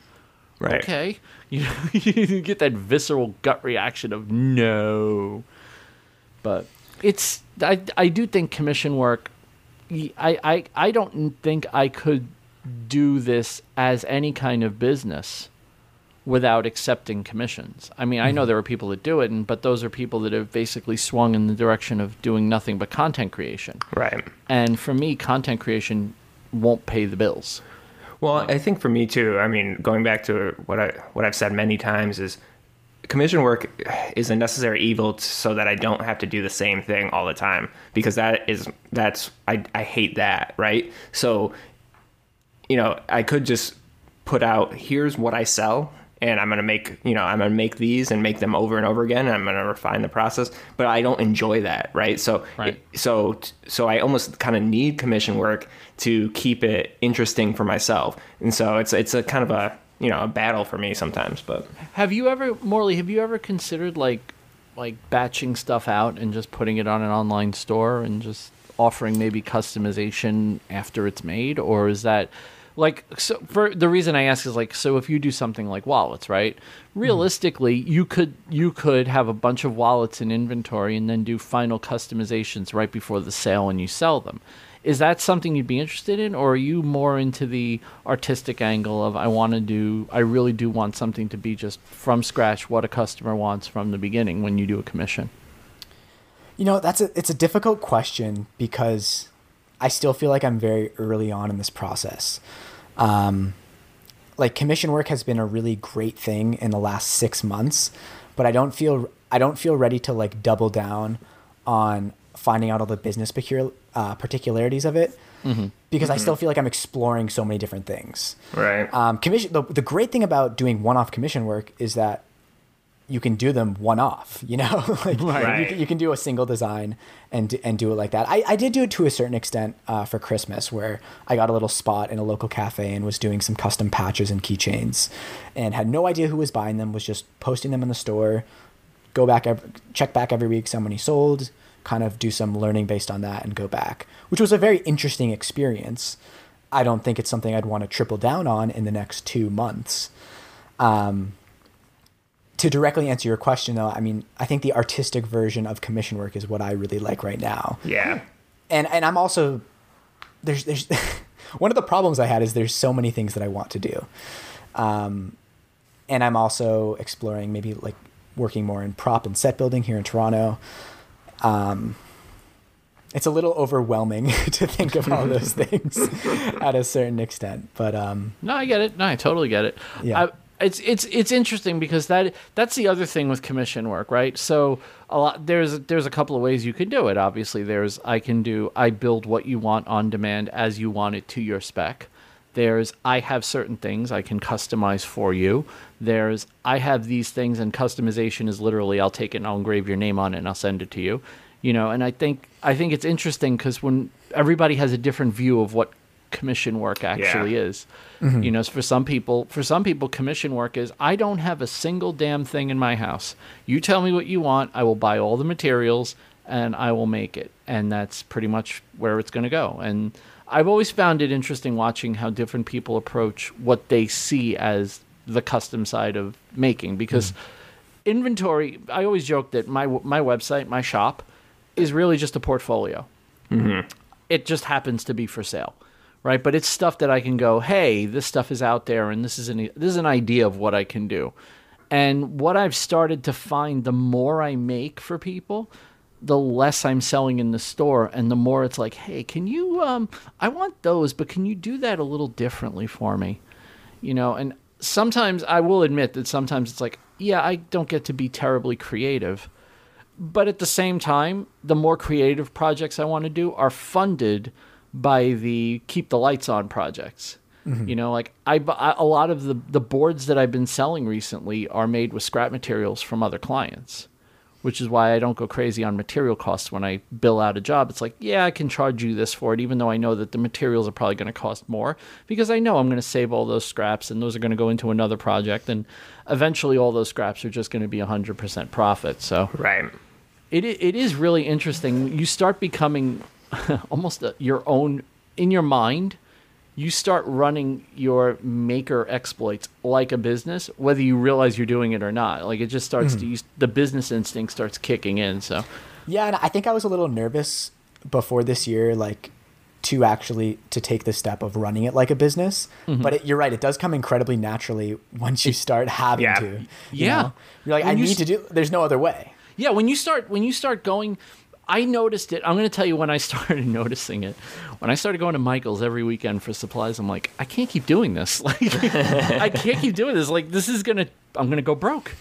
Right. Okay, you you get that visceral gut reaction of no, but it's I I do think commission work. I I I don't think I could do this as any kind of business without accepting commissions. I mean, I know mm-hmm. there are people that do it, and but those are people that have basically swung in the direction of doing nothing but content creation. Right. And for me, content creation won't pay the bills. Well, I think for me too. I mean, going back to what I what I've said many times is commission work is a necessary evil t- so that I don't have to do the same thing all the time because that is that's I I hate that, right? So you know, I could just put out here's what I sell and I'm going to make, you know, I'm going to make these and make them over and over again and I'm going to refine the process, but I don't enjoy that, right? So Right. so so I almost kind of need commission work to keep it interesting for myself. And so it's it's a kind of a, you know, a battle for me sometimes, but Have you ever, Morley? Have you ever considered like, like batching stuff out and just putting it on an online store and just offering maybe customization after it's made, or is that like so? For the reason I ask is like, so if you do something like wallets, right? Mm-hmm. Realistically, you could you could have a bunch of wallets in inventory and then do final customizations right before the sale and you sell them. Is that something you'd be interested in, or are you more into the artistic angle of I want to do, I really do want something to be just from scratch what a customer wants from the beginning when you do a commission? You know, that's a it's a difficult question because I still feel like I'm very early on in this process. Um, like commission work has been a really great thing in the last six months, but I don't feel I don't feel ready to like double down on finding out all the business peculiar, uh, particularities of it because I still feel like I'm exploring so many different things. right. Um, commission. The, the great thing about doing one-off commission work is that you can do them one-off. You know, like you, Right. can, you can do a single design and and do it like that. I, I did do it to a certain extent uh, for Christmas, where I got a little spot in a local cafe and was doing some custom patches and keychains, and had no idea who was buying them. Was just posting them in the store. Go back, check back every week, how many sold. Kind of do some learning based on that and go back, which was a very interesting experience. I don't think it's something I'd want to triple down on in the next two months. Um, to directly answer your question, though, I mean, I think the artistic version of commission work is what I really like right now. yeah. And and I'm also there's there's one of the problems I had is there's so many things that I want to do, um, and I'm also exploring maybe like working more in prop and set building here in Toronto. Um, it's a little overwhelming to think of all those things at a certain extent, but um, No, I get it. No, I totally get it. Yeah. I, it's it's it's interesting because that that's the other thing with commission work, right? So a lot there's there's a couple of ways you can do it. Obviously, there's I can do I build what you want on demand as you want it to your spec. There's I have certain things I can customize for you. There's I have these things and customization is literally I'll take it and I'll engrave your name on it and I'll send it to you. You know, and I think I think it's interesting because when everybody has a different view of what commission work actually is. Mm-hmm. You know, for some people, for some people, commission work is I don't have a single damn thing in my house. You tell me what you want, I will buy all the materials and I will make it, and that's pretty much where it's going to go. And I've always found it interesting watching how different people approach what they see as the custom side of making because mm-hmm. inventory. I always joke that my my website, my shop, is really just a portfolio mm-hmm. it just happens to be for sale right? But it's stuff that i can go hey this stuff is out there and this is an this is an idea of what i can do. And what i've started to find the more i make for people the less i'm selling in the store and the more it's like hey can you um i want those but can you do that a little differently for me? You know and sometimes i will admit that sometimes it's like yeah i don't get to be terribly creative. But at the same time, the more creative projects I want to do are funded by the keep the lights on projects. Mm-hmm. You know, like I, I a lot of the the boards that I've been selling recently are made with scrap materials from other clients, which is why I don't go crazy on material costs when I bill out a job. It's like, yeah, I can charge you this for it, even though I know that the materials are probably going to cost more because I know I'm going to save all those scraps and those are going to go into another project, and eventually all those scraps are just going to be 100% profit. So Right. it it is really interesting. You start becoming almost a, your own in your mind. You start running your maker exploits like a business, whether you realize you're doing it or not. Like it just starts to use the business instinct starts kicking in. So Yeah, and I think I was a little nervous before this year, like to actually to take the step of running it like a business. Mm-hmm. But it, you're right; it does come incredibly naturally once you start having Yeah. to. you Yeah. know? you're like, When I you need to do. There's no other way. Yeah, when you start when you start going I noticed it. I'm going to tell you when I started noticing it. When I started going to Michael's every weekend for supplies, I'm like, I can't keep doing this. Like I can't keep doing this. Like this is going to I'm going to go broke.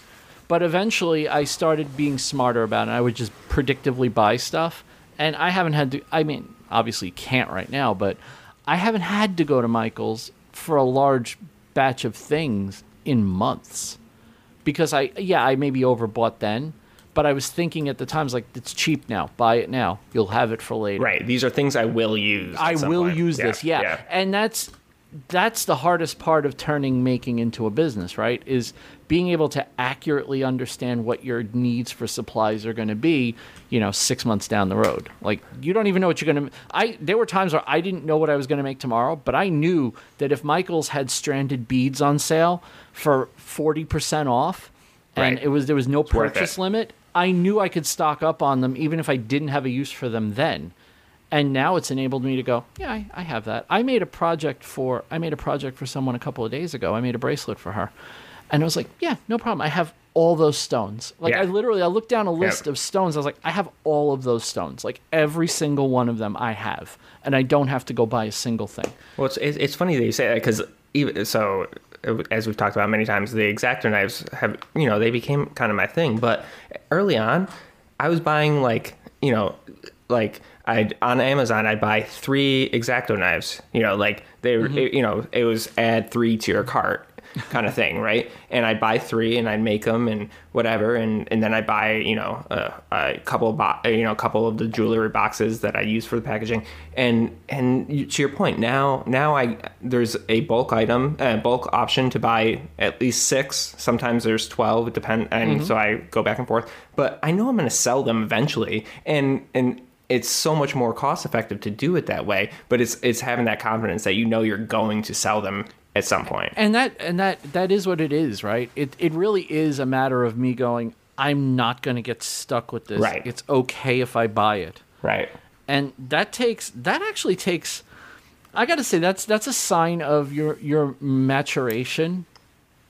But eventually I started being smarter about it. I would just predictively buy stuff and I haven't had to I mean, obviously can't right now, but I haven't had to go to Michael's for a large batch of things in months because I yeah I maybe overbought then, but I was thinking at the time I like it's cheap now, buy it now, you'll have it for later. Right. These are things I will use. I will point. use this, yeah. and that's that's the hardest part of turning making into a business, right? Is being able to accurately understand what your needs for supplies are going to be, you know, six months down the road. Like you don't even know what you're going to. I there were times where I didn't know what I was going to make tomorrow, but I knew that if Michaels had stranded beads on sale for forty percent off, and Right. it was there was no purchase limit, I knew I could stock up on them even if I didn't have a use for them then. And now it's enabled me to go yeah I, I have that. I made a project for i made a project for someone a couple of days ago. I made a bracelet for her. And i was like yeah no problem. I have all those stones. Like Yeah. i literally i looked down a list Yep. of stones. I was like i have all of those stones. Like every single one of them i have. And i don't have to go buy a single thing. Well, it's it's, funny that you say that because even so, as we've talked about many times, the exacto knives have you know they became kind of my thing. But early on, I was buying like you know like I on Amazon I'd buy three exacto knives. You know like they Mm-hmm. it, you know it was add three to your cart kind of thing, right? And I'd buy three and I'd make them and whatever, and, and then I buy you know a, a couple of bo- you know a couple of the jewelry boxes that I use for the packaging, and and to your point, now now I there's a bulk item, a bulk option to buy at least six. Sometimes there's twelve, it depend, and mm-hmm. so I go back and forth. But I know I'm going to sell them eventually, and and it's so much more cost effective to do it that way. But it's it's having that confidence that you know you're going to sell them at some point. and that and that that is what it is right it it really is a matter of me going i'm not going to get stuck with this Right. it's okay if i buy it Right. and that takes that actually takes i gotta say that's that's a sign of your your maturation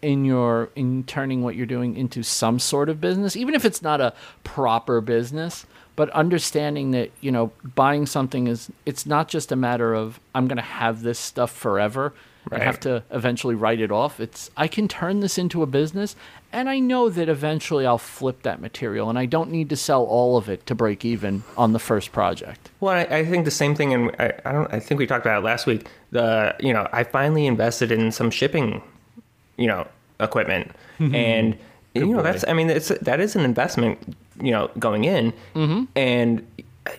in your in turning what you're doing into some sort of business even if it's not a proper business but understanding that you know buying something is it's not just a matter of i'm going to have this stuff forever Right. have to eventually write it off it's i can turn this into a business and i know that eventually i'll flip that material and i don't need to sell all of it to break even on the first project Well, I, I think the same thing, and I, I don't. I think we talked about it last week. The you know, I finally invested in some shipping, you know, equipment, mm-hmm. and you know, boy. that's. I mean, it's that is an investment, you know, going in, mm-hmm. and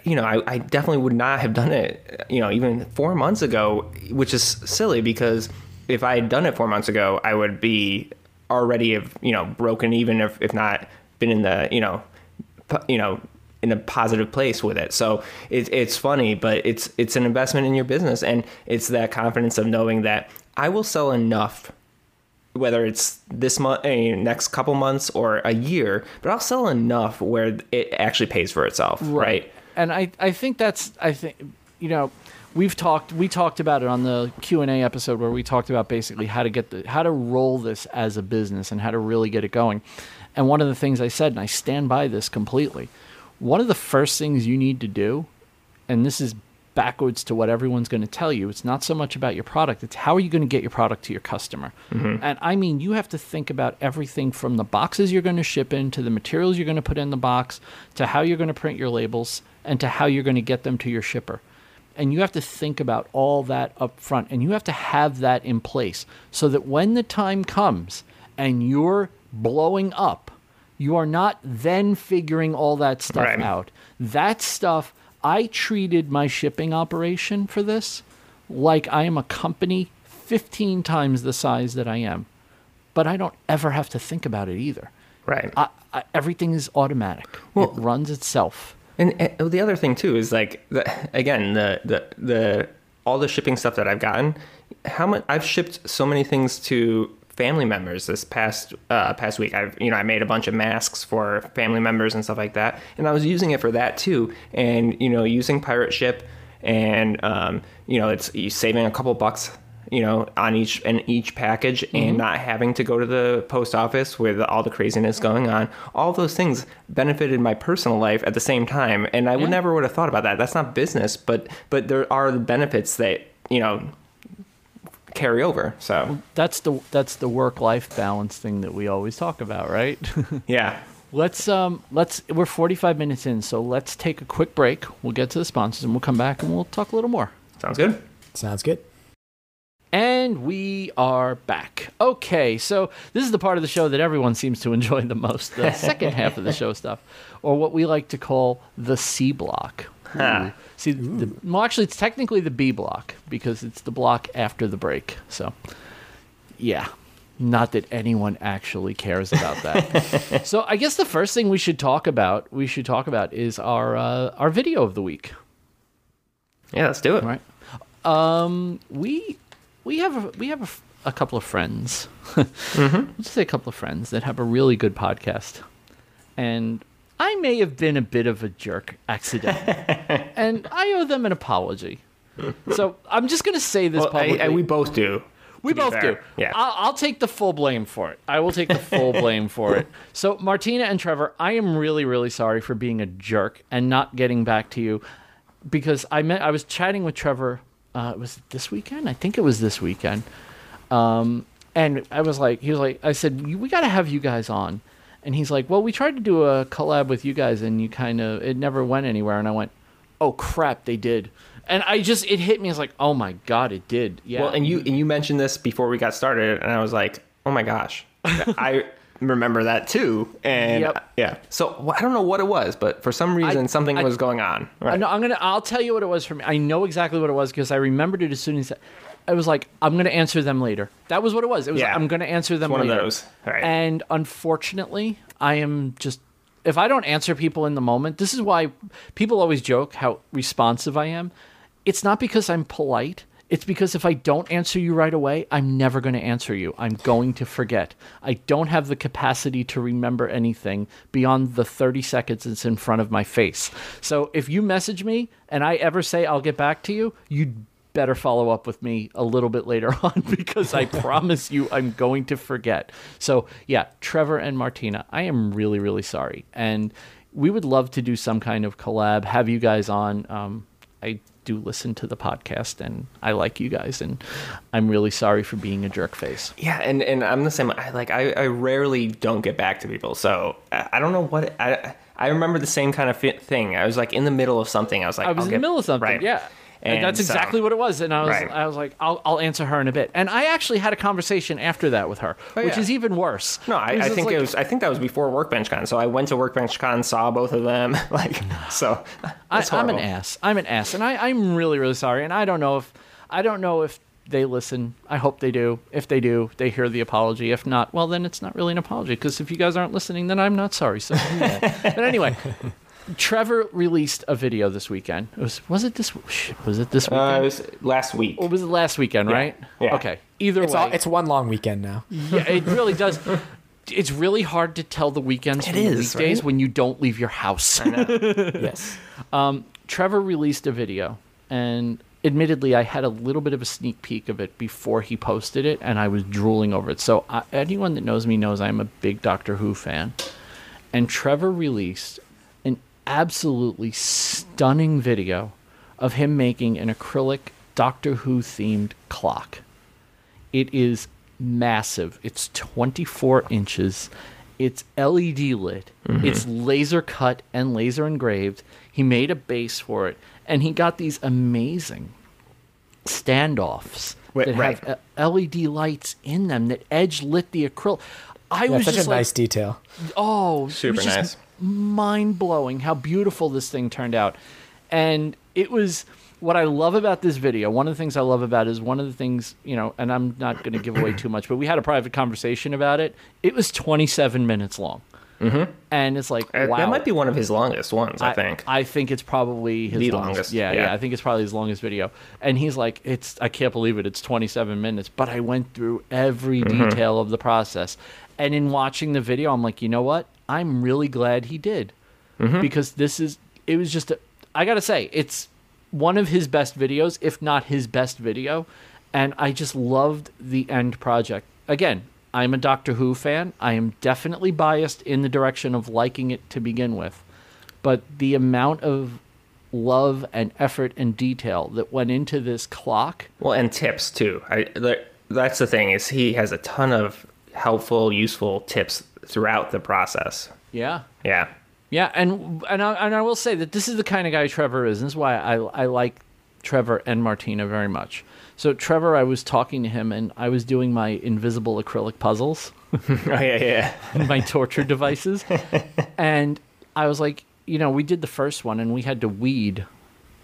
you know, I, I definitely would not have done it, you know, even four months ago, which is silly because if I had done it four months ago, I would be already have you know broken even if if not been in the you know you know in a positive place with it. So it's it's funny, but it's it's an investment in your business, and it's that confidence of knowing that I will sell enough, whether it's this month, eh, next couple months, or a year, but I'll sell enough where it actually pays for itself, right? And I, I think that's I think you know we've talked we talked about it on the Q and A episode where we talked about basically how to get the how to roll this as a business and how to really get it going. And one of the things I said, and I stand by this completely, one of the first things you need to do, and this is backwards to what everyone's going to tell you. It's not so much about your product, it's how are you going to get your product to your customer. Mm-hmm. And I mean, you have to think about everything from the boxes you're going to ship in to the materials you're going to put in the box to how you're going to print your labels and to how you're going to get them to your shipper. and you have to think about all that up front and you have to have that in place so that when the time comes and you're blowing up, you are not then figuring all that stuff Right. out. That stuff, I treated my shipping operation for this like I am a company 15 times the size that I am. But I don't ever have to think about it either. Right. I, I, everything is automatic. it runs itself. And, and the other thing too is like the, again the, the the all the shipping stuff that I've gotten. How much I've shipped so many things to family members this past uh, past week. I've you know I made a bunch of masks for family members and stuff like that, and I was using it for that too. And you know using Pirate Ship, and um, you know it's saving a couple bucks you know, on each and each package and not having to go to the post office with all the craziness going on. All those things benefited my personal life at the same time, and I would never would have thought about that. That's not business, but but there are the benefits that you know carry over. So That's the that's the work life balance thing that we always talk about, right? yeah, let's um let's we're 45 minutes in, so let's take a quick break. We'll get to the sponsors and we'll come back and we'll talk a little more. sounds good. Sounds good. And we are back. Okay, so this is the part of the show that everyone seems to enjoy the most the second half of the show stuff, or what we like to call the C block. Huh. See, the, well, actually, it's technically the B block because it's the block after the break. So, yeah, not that anyone actually cares about that. so, I guess the first thing we should talk about, we should talk about, is our uh, our video of the week. Yeah, let's do it. Right. Um, we we have a, we have a a, couple of friends. Mm-hmm. Let's say a couple of friends that have a really good podcast, and I may have been a bit of a jerk accidentally, and I owe them an apology. So I'm just gonna say this Well, publicly. I, we both do. We both fair. do. Yeah. I'll, I'll take the full blame for it. I will take the full blame for it. So, Martina and Trevor, I am really, really sorry for being a jerk and not getting back to you because I met. I was chatting with Trevor. Uh, was it this weekend? I think it was this weekend. Um, and I was like, he was like, I said, "We- got to have you guys on. And he's like, well, we tried to do a collab with you guys, and you kind of, it never went anywhere. And I went, oh crap, they did. And I just, it hit me. It's like, oh my god, it did. Yeah. Well, and you and you mentioned this before we got started, and I was like, "Oh my gosh, I remember that too." And Yep. yeah, so well, I don't know what it was, but for some reason, something I- was going on. I Right. know, I'm gonna. I'll tell you what it was for me. I know exactly what it was because I remembered it as soon as I was like, I'm gonna answer them later. That was what it was. It was Yeah. I'm gonna answer them one of those. Right. And unfortunately, I am just. If I don't answer people in the moment, this is why people always joke how responsive I am. It's not because I'm polite. It's because if I don't answer you right away, I'm never going to answer you. I'm going to forget. I don't have the capacity to remember anything beyond the 30 seconds it's in front of my face. So if you message me and I ever say I'll get back to you, you better follow up with me a little bit later on because I promise you I'm going to forget. So, yeah, Trevor and Martina, I am really, really sorry. And we would love to do some kind of collab, have you guys on. Um, I do listen to the podcast and I like you guys, and I'm really sorry for being a jerk face. yeah, and and I'm the same. I like I, I rarely don't get back to people, so I, I don't know what I. I remember the same kind of fi- thing. I was like in the middle of something. I was like, I was I'll in get- the middle of something, right. yeah. And, that's so- exactly what it was. And I was, Right. I was like, I'll, I'll answer her in a bit. And I actually had a conversation after that with her, Oh, which yeah. is even worse. No, I, I think like- it was. I think that was before Workbench Con. So I went to Workbench Con, saw both of them. Like, so I, I'm an ass. I'm an ass, and I, I'm really, really sorry. And I don't know if I don't know if they listen. I hope they do. If they do, they hear the apology. If not, well, then it's not really an apology. Because if you guys aren't listening, then I'm not sorry. So, yeah. but anyway, Trevor released a video this weekend. It was was it this was it this weekend Uh, it was last week. or was it last weekend? Right? Yeah. Okay. Either It's way, all, it's one long weekend now. yeah, it really does. It's really hard to tell the weekends It from the weekdays right? when you don't leave your house. yes. Trevor released a video, and admittedly, I had a little bit of a sneak peek of it before he posted it, and I was drooling over it. So, I, anyone that knows me knows I'm a big Doctor Who fan. And Trevor released an absolutely stunning video of him making an acrylic Doctor Who themed clock. It is massive. It's 24 inches. It's LED lit. It's laser cut and laser engraved. He made a base for it, and he got these amazing standoffs Wait, that right. have uh, LED lights in them that edge lit the acrylic. I Yeah, was such a like, nice detail. oh, it Super was just nice. Mind blowing how beautiful this thing turned out. And it was what I love about this video. One of the things I love about it is one of the things, you know, and I'm not going to give away too much, but we had a private conversation about it. It was 27 minutes long. Mm-hmm. And it's like, wow. That might be one of his longest ones, I, think. I think it's probably his The longest. longest, Yeah, yeah, yeah. I think it's probably his longest video. And he's like, "It's I can't believe it. It's 27 minutes." But I went through every Mm-hmm. detail of the process. And in watching the video, I'm like, you know what? I'm really glad he did Mm-hmm. because this is. It was just. A, I gotta say, it's one of his best videos, if not his best video. And I just loved the end project. Again, I'm a Doctor Who fan. I am definitely biased in the direction of liking it to begin with but the amount of love and effort and detail that went into this clock Well, and tips too. I that's the thing is he has a ton of helpful, useful tips throughout the process. yeah Yeah. yeah and and I, and I will say that this is the kind of guy Trevor is and this is why I I like Trevor and Martina very much so Trevor I was talking to him and I was doing my invisible acrylic puzzles oh yeah, yeah. my torture devices. And I was like, you know, we did the first one and we had to weed,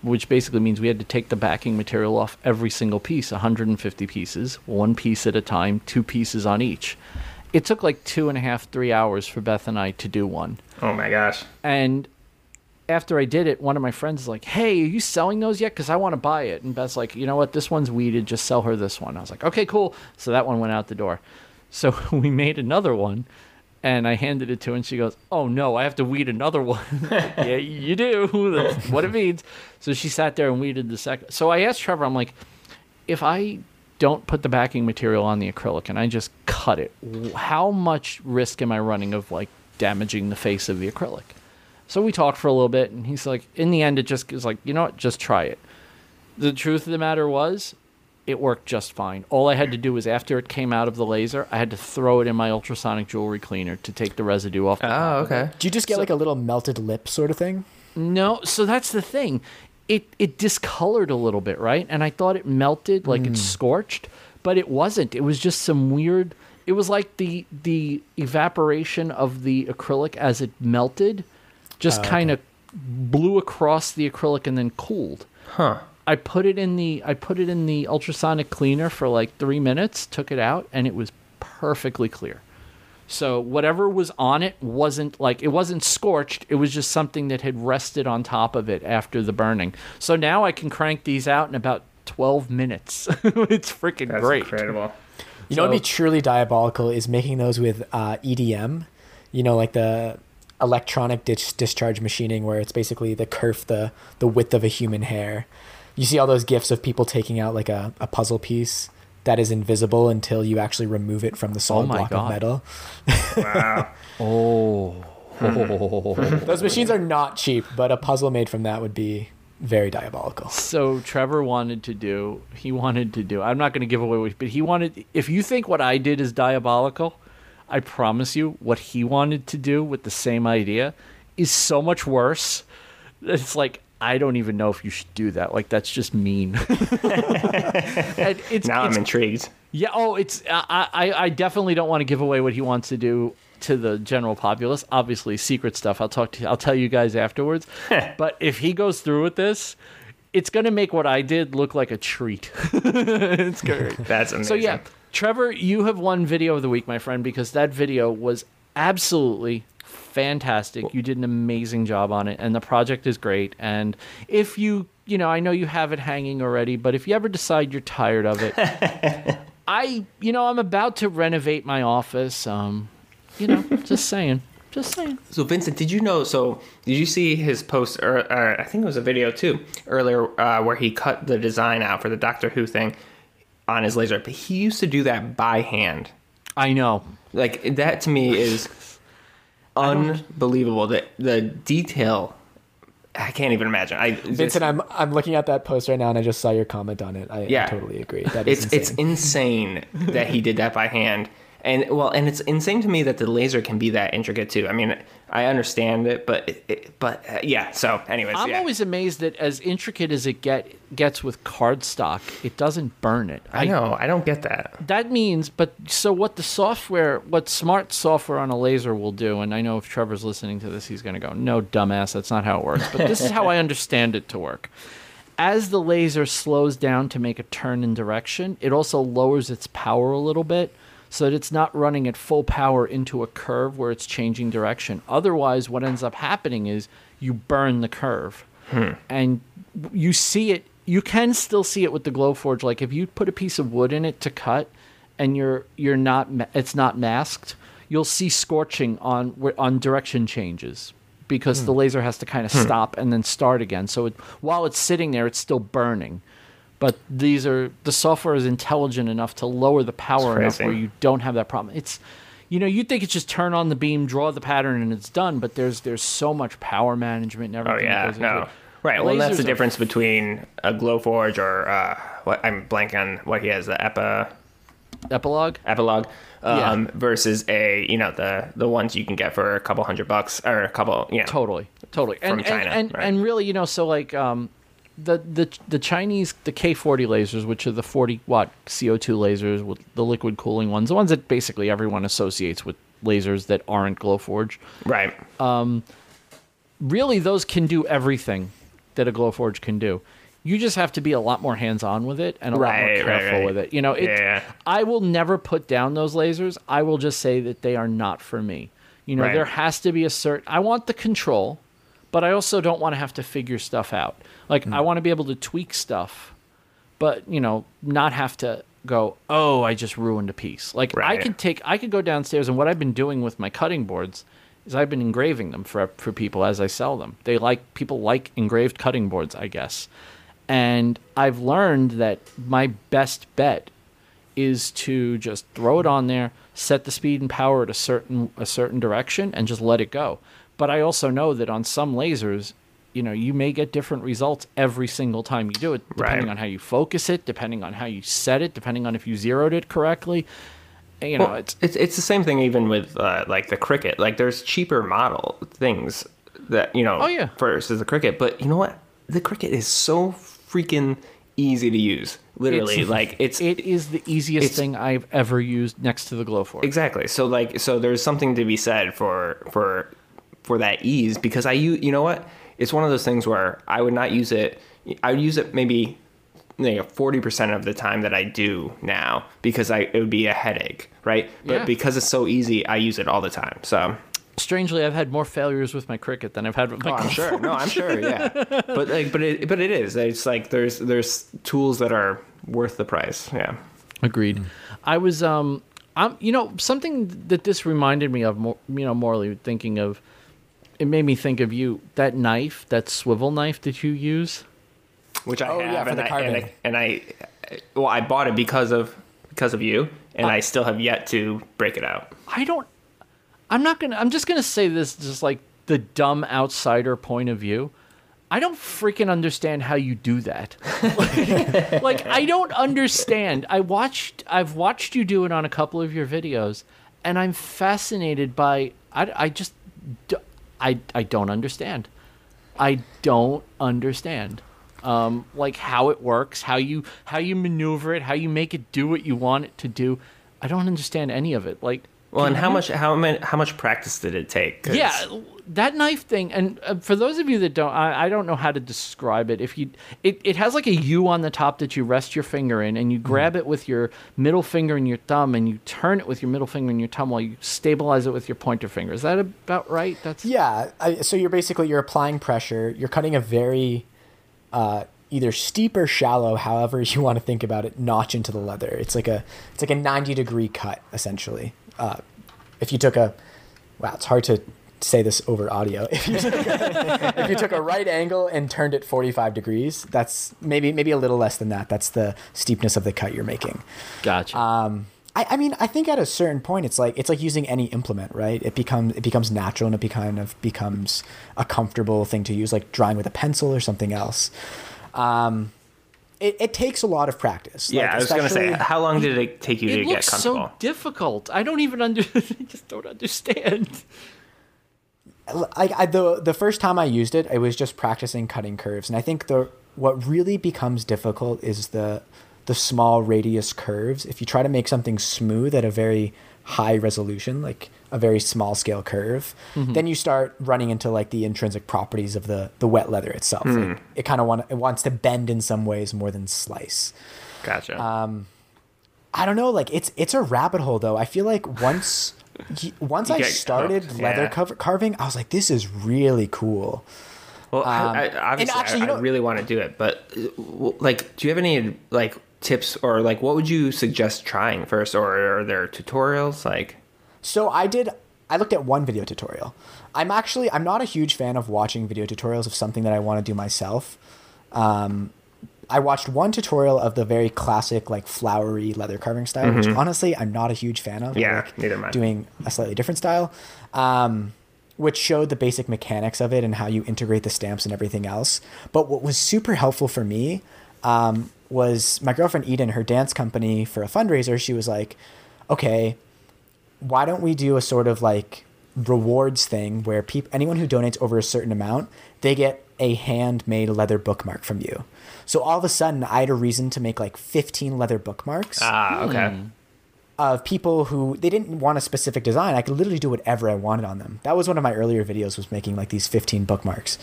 which basically means we had to take the backing material off every single piece, 150 pieces, one piece at a time, two pieces on each. It took like two and a half, three hours for Beth and I to do one. Oh my gosh. And after I did it, one of my friends is like, "Hey, are you selling those yet? Because I want to buy it." And Beth's like, "You know what? This one's weeded. Just sell her this one." I was like, "Okay, cool." So that one went out the door. So we made another one, and I handed it to her, and she goes, "Oh no, I have to weed another one." yeah, you do. That's what it means. So she sat there and weeded the second. So I asked Trevor, I'm like, if I don't put the backing material on the acrylic and I just cut it, how much risk am I running of like damaging the face of the acrylic? So we talked for a little bit, and he's like, in the end, it just is like, you know what, just try it. The truth of the matter was, it worked just fine. All I had to do was after it came out of the laser, I had to throw it in my ultrasonic jewelry cleaner to take the residue off. the Oh, okay. Do you just get like a little melted lip sort of thing? No, so that's the thing. It it discolored a little bit, right? And I thought it melted, like it hmm. scorched, but it wasn't. It was just some weird. It was like the the evaporation of the acrylic as it melted, just ah, kind of blew across the acrylic and then cooled. Huh. I put it in the I put it in the ultrasonic cleaner for like three minutes, took it out, and it was perfectly clear. So whatever was on it wasn't like it wasn't scorched. It was just something that had rested on top of it after the burning. So now I can crank these out in about twelve minutes. it's freaking That's great. incredible. You know what'd be truly diabolical is making those with uh, EDM. You know, like the electronic dis- discharge machining, where it's basically the kerf, the the width of a human hair. You see all those gifs of people taking out like a, a puzzle piece that is invisible until you actually remove it from the oh solid my block God. of metal. Wow. Oh. Hmm. Those machines are not cheap, but a puzzle made from that would be very diabolical. So Trevor wanted to do. He wanted to do. I'm not going to give away, what, but he wanted. If you think what I did is diabolical, I promise you, what he wanted to do with the same idea is so much worse. It's like I don't even know if you should do that. Like that's just mean. and it's, now it's I'm intrigued. yeah. Oh, it's. I, I. I definitely don't want to give away what he wants to do to the general populace. Obviously, secret stuff. I'll talk to. I'll tell you guys afterwards. but if he goes through with this, it's gonna make what I did look like a treat. it's great. That's amazing. So yeah, Trevor, you have won video of the week, my friend, because that video was absolutely fantastic. You did an amazing job on it, and the project is great. And if you, you know, I know you have it hanging already, but if you ever decide you're tired of it, I, you know, I'm about to renovate my office. Um, you know, just saying, just saying. So Vincent, did you know? So did you see his post? Or, or I think it was a video too earlier, uh, where he cut the design out for the Doctor Who thing on his laser. But he used to do that by hand. I know. Like that to me is unbelievable. The the detail, I can't even imagine. I Vincent, I'm I'm looking at that post right now, and I just saw your comment on it. I, I totally agree. That is it's it's insane. insane that he did that by hand And well, and it's insane to me that the laser can be that intricate too. I mean, I understand it, but it, but uh, yeah. So, anyways, I'm yeah. always amazed that as intricate as it get gets with cardstock, it doesn't burn it. I know. I don't get that. That means, but so what the software, what smart software on a laser will do, and I know if Trevor's listening to this, he's going to go, no, dumbass, that's not how it works. But this is how I understand it to work. As the laser slows down to make a turn in direction, it also lowers its power a little bit so that it's not running at full power into a curve where it's changing direction. Otherwise, what ends up happening is you burn the curve. Hmm. And you see it, you can still see it with the Glowforge. Like if you put a piece of wood in it to cut and you're you're not it's not masked, you'll see scorching on on direction changes because the hmm. laser has to kind of hmm. stop and then start again. So it, while it's sitting there, it's still burning. But these are the software is intelligent enough to lower the power enough where you don't have that problem. It's you know, you think it's just turn on the beam, draw the pattern, and it's done. But there's there's so much power management and Oh everything. that yeah, goes into no. it. Right. Well, that's the are- difference between a Glowforge or uh, what I'm blanking on what he has the Epa Epilogue. Epilogue Yeah. um, versus a you know the the ones you can get for a couple hundred bucks or a couple you know Totally, totally. And, From China, and and, right. and really, you know, so like um, the the the Chinese the K forty lasers, which are the forty watt CO two lasers with the liquid cooling ones, the ones that basically everyone associates with lasers that aren't Glowforge. right. Um, really, those can do everything that a Glowforge can do. You just have to be a lot more hands on with it and a lot more careful right. with it. You know, it, Yeah. I will never put down those lasers. I will just say that they are not for me. You know, Right. there has to be a certain. I want the control, but I also don't want to have to figure stuff out. Like Hmm. I want to be able to tweak stuff, but you know, not have to go. Oh, I just ruined a piece. Like I Right. could take. I could go downstairs, and what I've been doing with my cutting boards is I've been engraving them for for people as I sell them. They like people like engraved cutting boards, I guess. And I've learned that my best bet is to just throw it on there, set the speed and power at a certain a certain direction, and just let it go. But I also know that on some lasers, you know, you may get different results every single time you do it, depending Right. on how you focus it, depending on how you set it, depending on if you zeroed it correctly. You know, Well, it's it's it's the same thing even with uh, like the Cricut. Like there's cheaper model things that you know. Oh, yeah. Versus the Cricut, but you know what? The Cricut is so freaking easy to use. Literally, It's- like it's it is the easiest thing I've ever used next to the Glowforge. exactly. So like so there's something to be said for for for that ease because I use you know what? It's one of those things where I would not use it. I would use it maybe like forty percent of the time that I do now because I it would be a headache, right? But Yeah. because it's so easy, I use it all the time. So Strangely, I've had more failures with my Cricut than I've had with my Oh, I'm sure. No, I'm sure. Yeah, but like, but it, but it is. It's like there's there's tools that are worth the price. Yeah. Agreed. I was um I'm you know something that this reminded me of more you know Morley thinking of it made me think of you that knife that swivel knife that you use Which I Oh, have, yeah, for and, the I, and, I, carving. and I, well, I bought it because of because of you, and I still have yet to break it out. I don't I'm not gonna I'm just gonna say this just like the dumb outsider point of view I don't freaking understand how you do that. like I don't understand. I watched I've watched you do it on a couple of your videos and I'm fascinated by I, I just d- I I don't understand. I don't understand. Um, like how it works, how you how you maneuver it, how you make it do what you want it to do. I don't understand any of it. Like Well, and how much how many how much practice did it take? 'Cause- yeah, that knife thing, and uh, for those of you that don't, I, I don't know how to describe it. If you, it, it has like a U on the top that you rest your finger in, and you grab it with your middle finger and your thumb, and you turn it with your middle finger and your thumb while you stabilize it with your pointer finger. Is that about right? That's Yeah. I, so you're basically you're applying pressure. You're cutting a very uh, either steep or shallow, however you want to think about it, notch into the leather. It's like a it's like a 90 degree cut essentially. Uh, if you took a wow, it's hard to say this over audio. If you took a, if you took a right angle and turned it 45 degrees, that's maybe maybe a little less than that. That's the steepness of the cut you're making. gotcha. Um, I, I mean, I think at a certain point, it's like it's like using any implement, right? It becomes it becomes natural and it be kind of becomes a comfortable thing to use, like drawing with a pencil or something else. Um, it, it takes a lot of practice. Yeah, Like, I was gonna say, how long did it take you It to get looks comfortable? so difficult. I don't even under. I just don't understand. I, I the the first time I used it, I was just practicing cutting curves, and I think the what really becomes difficult is the the small radius curves. If you try to make something smooth at a very high resolution, like a very small scale curve, then you start running into like the intrinsic properties of the the wet leather itself. Like, it kind of want it wants to bend in some ways more than slice. Gotcha. Um, I don't know. Like it's it's a rabbit hole though. I feel like once once I started hooked, leather yeah. cover- carving, I was like, this is really cool. Well, I, I, Um, obviously, actually, I, you I really want to do it, but uh, like, do you have any like tips or like what would you suggest trying first, or are there tutorials? Like, So I did. I looked at one video tutorial. I'm actually I'm not a huge fan of watching video tutorials of something that I want to do myself. Um, I watched one tutorial of the very classic like flowery leather carving style, which honestly I'm not a huge fan of. Mm-hmm. Yeah, like neither am I. Doing a slightly different style, um, which showed the basic mechanics of it and how you integrate the stamps and everything else. But what was super helpful for me um, was my girlfriend Eden, her dance company for a fundraiser. She was like, "Okay, why don't we do a sort of like rewards thing where peop- anyone who donates over a certain amount they get a handmade leather bookmark from you. So all of a sudden i had a reason to make like 15 leather bookmarks ah, okay, of people who they didn't want a specific design. I could literally do whatever i wanted on them. That was one of my earlier videos was making like these 15 bookmarks.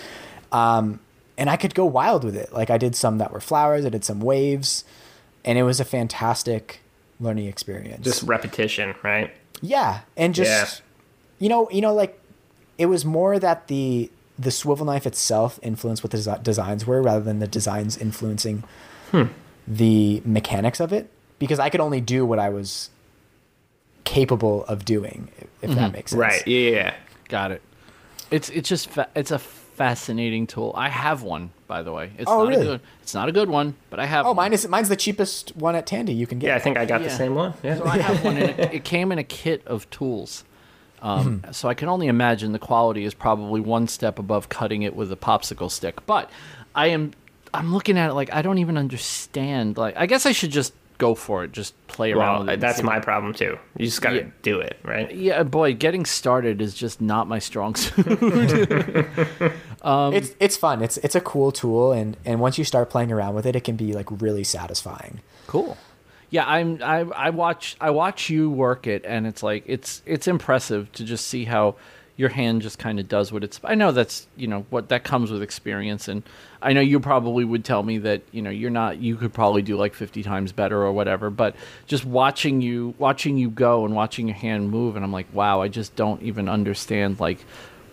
Um, and i could go wild with it like i did some that were flowers i did some waves and it was a fantastic learning experience just repetition, right? yeah, and just Yeah. you know, you know, like it was more that the the swivel knife itself influenced what the desi- designs were, rather than the designs influencing Hmm. the mechanics of it. Because I could only do what I was capable of doing, if, if that makes sense. Mm-hmm. Right? Yeah, yeah, yeah. Got it. It's it's just fa- it's a fascinating tool. I have one, by the way. It's Oh, not really? a good. It's not a good one, but I have. Oh, one. mine is mine's the cheapest one at Tandy you can get. Yeah, I think I got the same one. Yeah. So I have one, and it, it came in a kit of tools. Um, So I can only imagine the quality is probably one step above cutting it with a popsicle stick. But I am, I'm looking at it like I don't even understand. Like I guess I should just go for it, just play around well, with it. that's see. my problem too. You just got to Yeah. do it, right? Yeah, boy, getting started is just not my strong suit. Um, it's it's fun. It's it's a cool tool, and and once you start playing around with it, it can be like really satisfying. Cool. Yeah, I'm. I I watch. I watch you work it, and it's like it's it's impressive to just see how your hand just kind of does what it's. I know that's you know what that comes with experience, and I know you probably would tell me that you know you're not. You could probably do like 50 times better or whatever. But just watching you watching you go and watching your hand move, and I'm like, wow, I just don't even understand like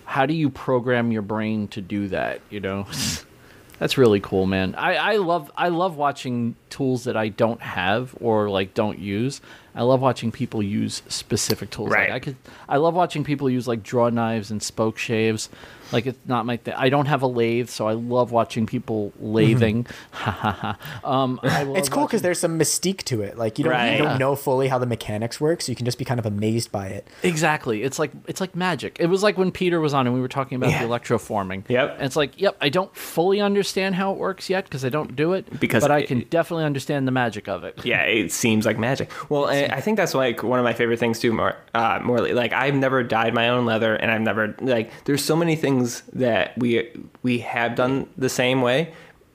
how do you program your brain to do that? You know. Hmm. That's really cool, man. I, I love I love watching tools that I don't have or like don't use. I love watching people use specific tools. Right. Like I could I love watching people use like draw knives and spoke shaves. Like it's not my thing. I don't have a lathe, so I love watching people lathing. Um, love It's cool because watching- there's some mystique to it. Like you don't Right. you don't know fully how the mechanics work, so you can just be kind of amazed by it. Exactly. It's like it's like magic. It was like when Peter was on and we were talking about Yeah. the electroforming. Yep. And it's like, yep, I don't fully understand how it works yet because I don't do it. Because but I it- can definitely understand the magic of it. yeah, it seems like magic. Well, I, I think that's like one of my favorite things too. More, uh, more like I've never dyed my own leather, and I've never like. There's so many things that we we have done the same way,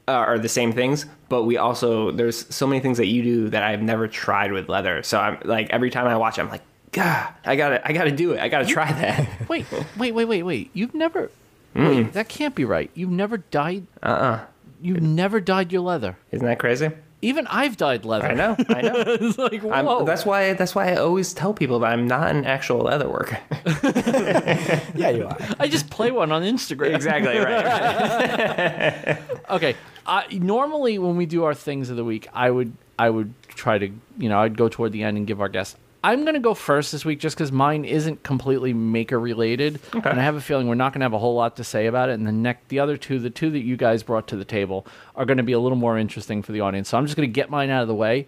uh, or the same things, but we also there's so many things that you do that I've never tried with leather. So I'm like every time I watch, it, I'm like, God, I gotta I gotta do it. I gotta try that. Wait, wait, wait, wait, wait. You've never. Hmm. Wait, that can't be right. You've never dyed. Uh uh You've never dyed your leather. Isn't that crazy? Even I've dyed leather. I know, I know. it's like, I'm, whoa. that's why that's why I always tell people that I'm not an actual leather worker. Yeah, you are. I just play one on Instagram. exactly right. Okay. I, normally, when we do our things of the week, I would I would try to you know I'd go toward the end and give our guests. I'm gonna go first this week just because mine isn't completely maker related, and I have a feeling we're not gonna have a whole lot to say about it. And the neck, the other two, the two that you guys brought to the table, are gonna be a little more interesting for the audience. So I'm just gonna get mine out of the way.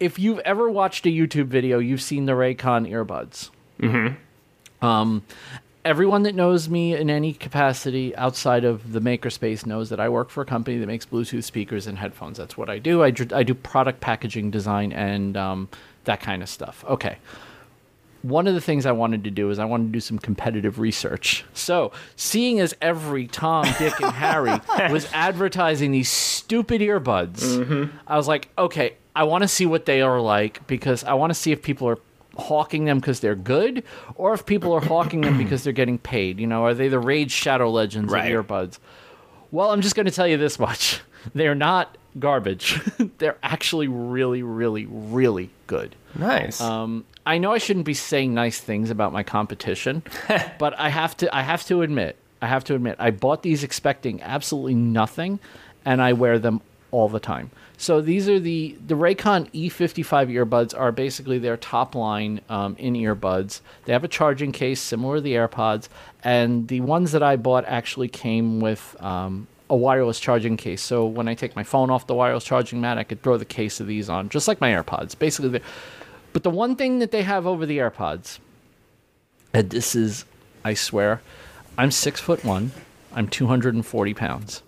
If you've ever watched a YouTube video, you've seen the Raycon earbuds. Um, everyone that knows me in any capacity outside of the makerspace knows that I work for a company that makes Bluetooth speakers and headphones. That's what I do. I, I do product packaging design and um, that kind of stuff. Okay. One of the things I wanted to do is I wanted to do some competitive research. So, seeing as every Tom, Dick, and Harry was advertising these stupid earbuds, mm-hmm. I was like, okay, I want to see what they are like because I want to see if people are hawking them because they're good or if people are hawking them because they're getting paid. You know, are they the Raid Shadow Legends Right. of earbuds? Well, I'm just going to tell you this much. They're not garbage. they're actually really, really, really good. Nice. Um, I know I shouldn't be saying nice things about my competition, but I have to. I have to admit. I have to admit. I bought these expecting absolutely nothing, and I wear them all the time. So these are the the Raycon E55 earbuds are basically their top line um, in earbuds. They have a charging case similar to the AirPods, and the ones that I bought actually came with. Um, a wireless charging case. So when I take my phone off the wireless charging mat, I could throw the case of these on, just like my AirPods. Basically, but the one thing that they have over the AirPods, and this is, I swear, I'm six foot one, I'm 240 pounds.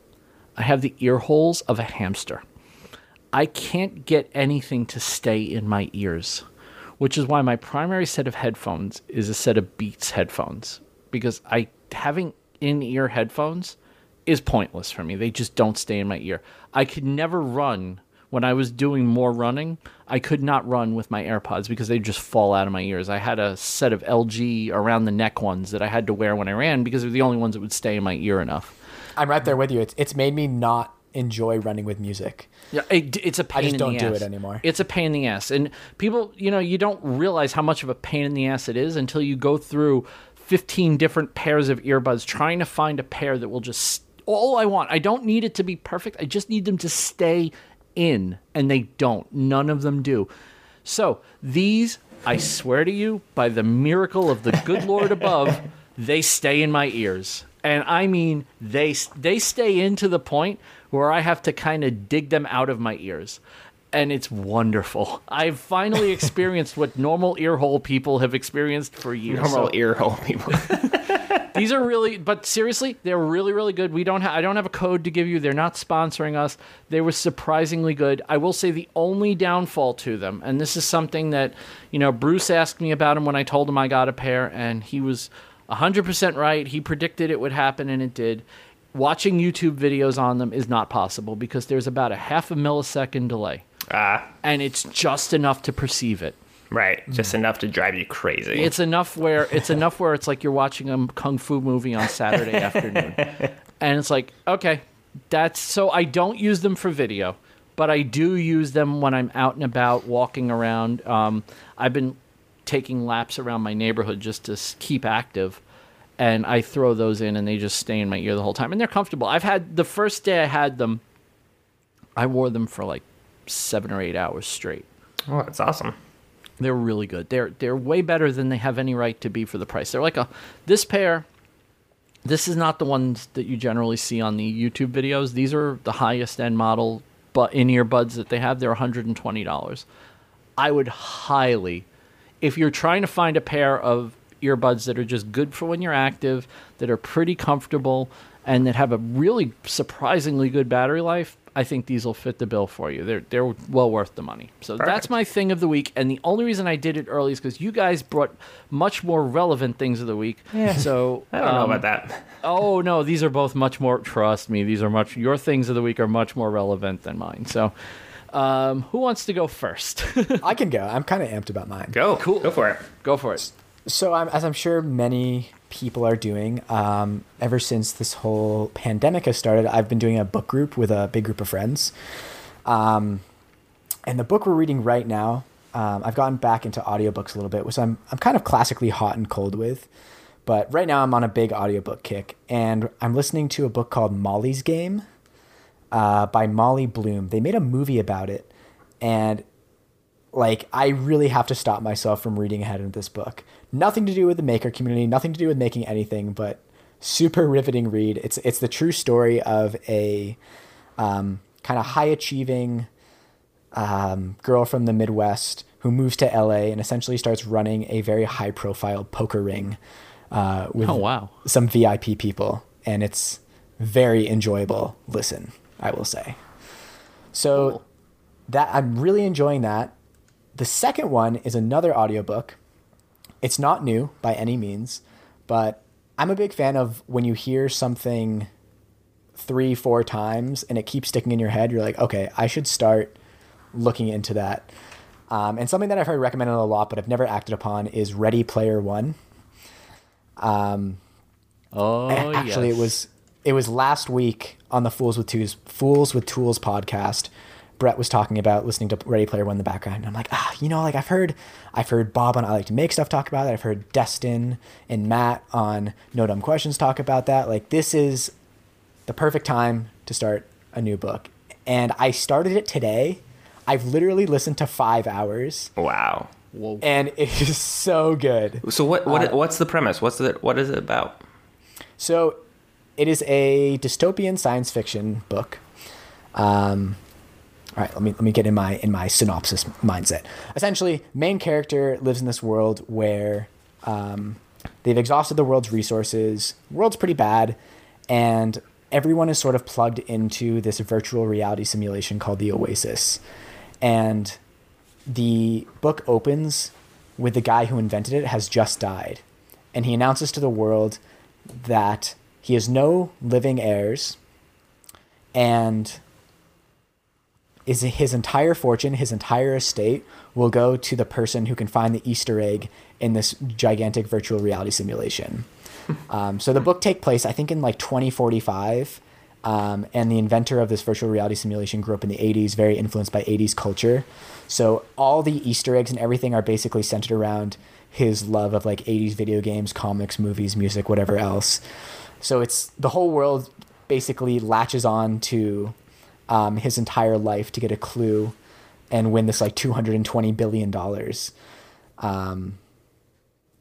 I have the ear holes of a hamster. I can't get anything to stay in my ears, which is why my primary set of headphones is a set of Beats headphones because I having in-ear headphones is pointless for me. They just don't stay in my ear. I could never run when I was doing more running. I could not run with my AirPods because they just fall out of my ears. I had a set of LG around the neck ones that I had to wear when I ran because they're the only ones that would stay in my ear enough. I'm right there with you. It's it's made me not enjoy running with music. Yeah, it, it's a pain I just in don't the do ass. it anymore. It's a pain in the ass, and people, you know, you don't realize how much of a pain in the ass it is until you go through 15 different pairs of earbuds trying to find a pair that will just. All I want, I don't need it to be perfect. I just need them to stay in, and they don't. None of them do. So these, I swear to you, by the miracle of the good Lord above, they stay in my ears, and I mean they they stay in to the point where I have to kind of dig them out of my ears. And it's wonderful. I've finally experienced what normal earhole people have experienced for years. Normal So- ear hole people. these are really, but seriously, they're really, really good. We don't, ha- I don't have a code to give you. They're not sponsoring us. They were surprisingly good. I will say the only downfall to them, and this is something that, you know, Bruce asked me about them when I told him I got a pair, and he was 100% right. He predicted it would happen, and it did. Watching YouTube videos on them is not possible because there's about a half a millisecond delay, Ah, and it's just enough to perceive it. right. Just enough to drive you crazy. It's enough where it's enough where it's like you're watching a kung fu movie on Saturday afternoon, and it's like okay, that's so I don't use them for video, but I do use them when I'm out and about walking around. Um, I've been taking laps around my neighborhood just to keep active, and I throw those in, and they just stay in my ear the whole time, and they're comfortable. I've had the first day I had them, I wore them for like seven or eight hours straight. oh, that's awesome. They're really good. They're they're way better than they have any right to be for the price. They're like a this pair. This is not the ones that you generally see on the YouTube videos. These are the highest end model, but in earbuds that they have. They're one hundred and twenty dollars. I would highly, if you're trying to find a pair of earbuds that are just good for when you're active, that are pretty comfortable, and that have a really surprisingly good battery life, I think these will fit the bill for you. They're they're well worth the money. So that's my thing of the week, and the only reason I did it early is because you guys brought much more relevant things of the week. Yeah. So I don't know um, about that. Oh no, these are both much more. Trust me, these are much. Your things of the week are much more relevant than mine. So, um, who wants to go first? I can go. I'm kind of amped about mine. Go. Cool. Go for it. go for it. So, I'm, as I'm sure many people are doing, um, ever since this whole pandemic has started, I've been doing a book group with a big group of friends. Um, and the book we're reading right now, um, I've gotten back into audiobooks a little bit, which I'm, I'm kind of classically hot and cold with. But right now I'm on a big audiobook kick, and I'm listening to a book called Molly's Game uh, by Molly Bloom. They made a movie about it, and like I really have to stop myself from reading ahead of this book. Nothing to do with the maker community, nothing to do with making anything, but super riveting read. It's it's the true story of a um, kind of high achieving um, girl from the Midwest who moves to LA and essentially starts running a very high profile poker ring uh, with Oh wow. some VIP people, and it's very enjoyable. Listen, I will say. So Cool. that I'm really enjoying that. The second one is another audiobook. It's not new by any means, but I'm a big fan of when you hear something three, four times and it keeps sticking in your head, you're like, okay, I should start looking into that. Um, and something that I've heard recommended a lot, but I've never acted upon, is Ready Player One. Oh yeah. Actually, yes. it was it was last week on the Fools with Tools Fools with Tools podcast. Brett was talking about listening to Ready Player One in the background. And I'm like, ah, you know, like I've heard, I've heard Bob on I Like to Make Stuff talk about it. I've heard Destin and Matt on No Dumb Questions talk about that. Like this is the perfect time to start a new book. And I started it today. I've literally listened to five hours, Wow. Whoa. and it is so good. So what what Uh, what's the premise? What's the what is it about? So, it is a dystopian science fiction book. Um, all right, let me let me get in my in my synopsis mindset. Essentially, main character lives in this world where um, they've exhausted the world's resources. World's pretty bad, and everyone is sort of plugged into this virtual reality simulation called the Oasis. And the book opens with the guy who invented it has just died, and he announces to the world that he has no living heirs and is his entire fortune, his entire estate will go to the person who can find the Easter egg in this gigantic virtual reality simulation. Um, so the book take place, I think, in like 2045. Um, and the inventor of this virtual reality simulation grew up in the 80s, very influenced by 80s culture. So all the Easter eggs and everything are basically centered around his love of like 80s video games, comics, movies, music, whatever else. So it's the whole world basically latches on to um, his entire life to get a clue and win this like 220 billion dollars. Um,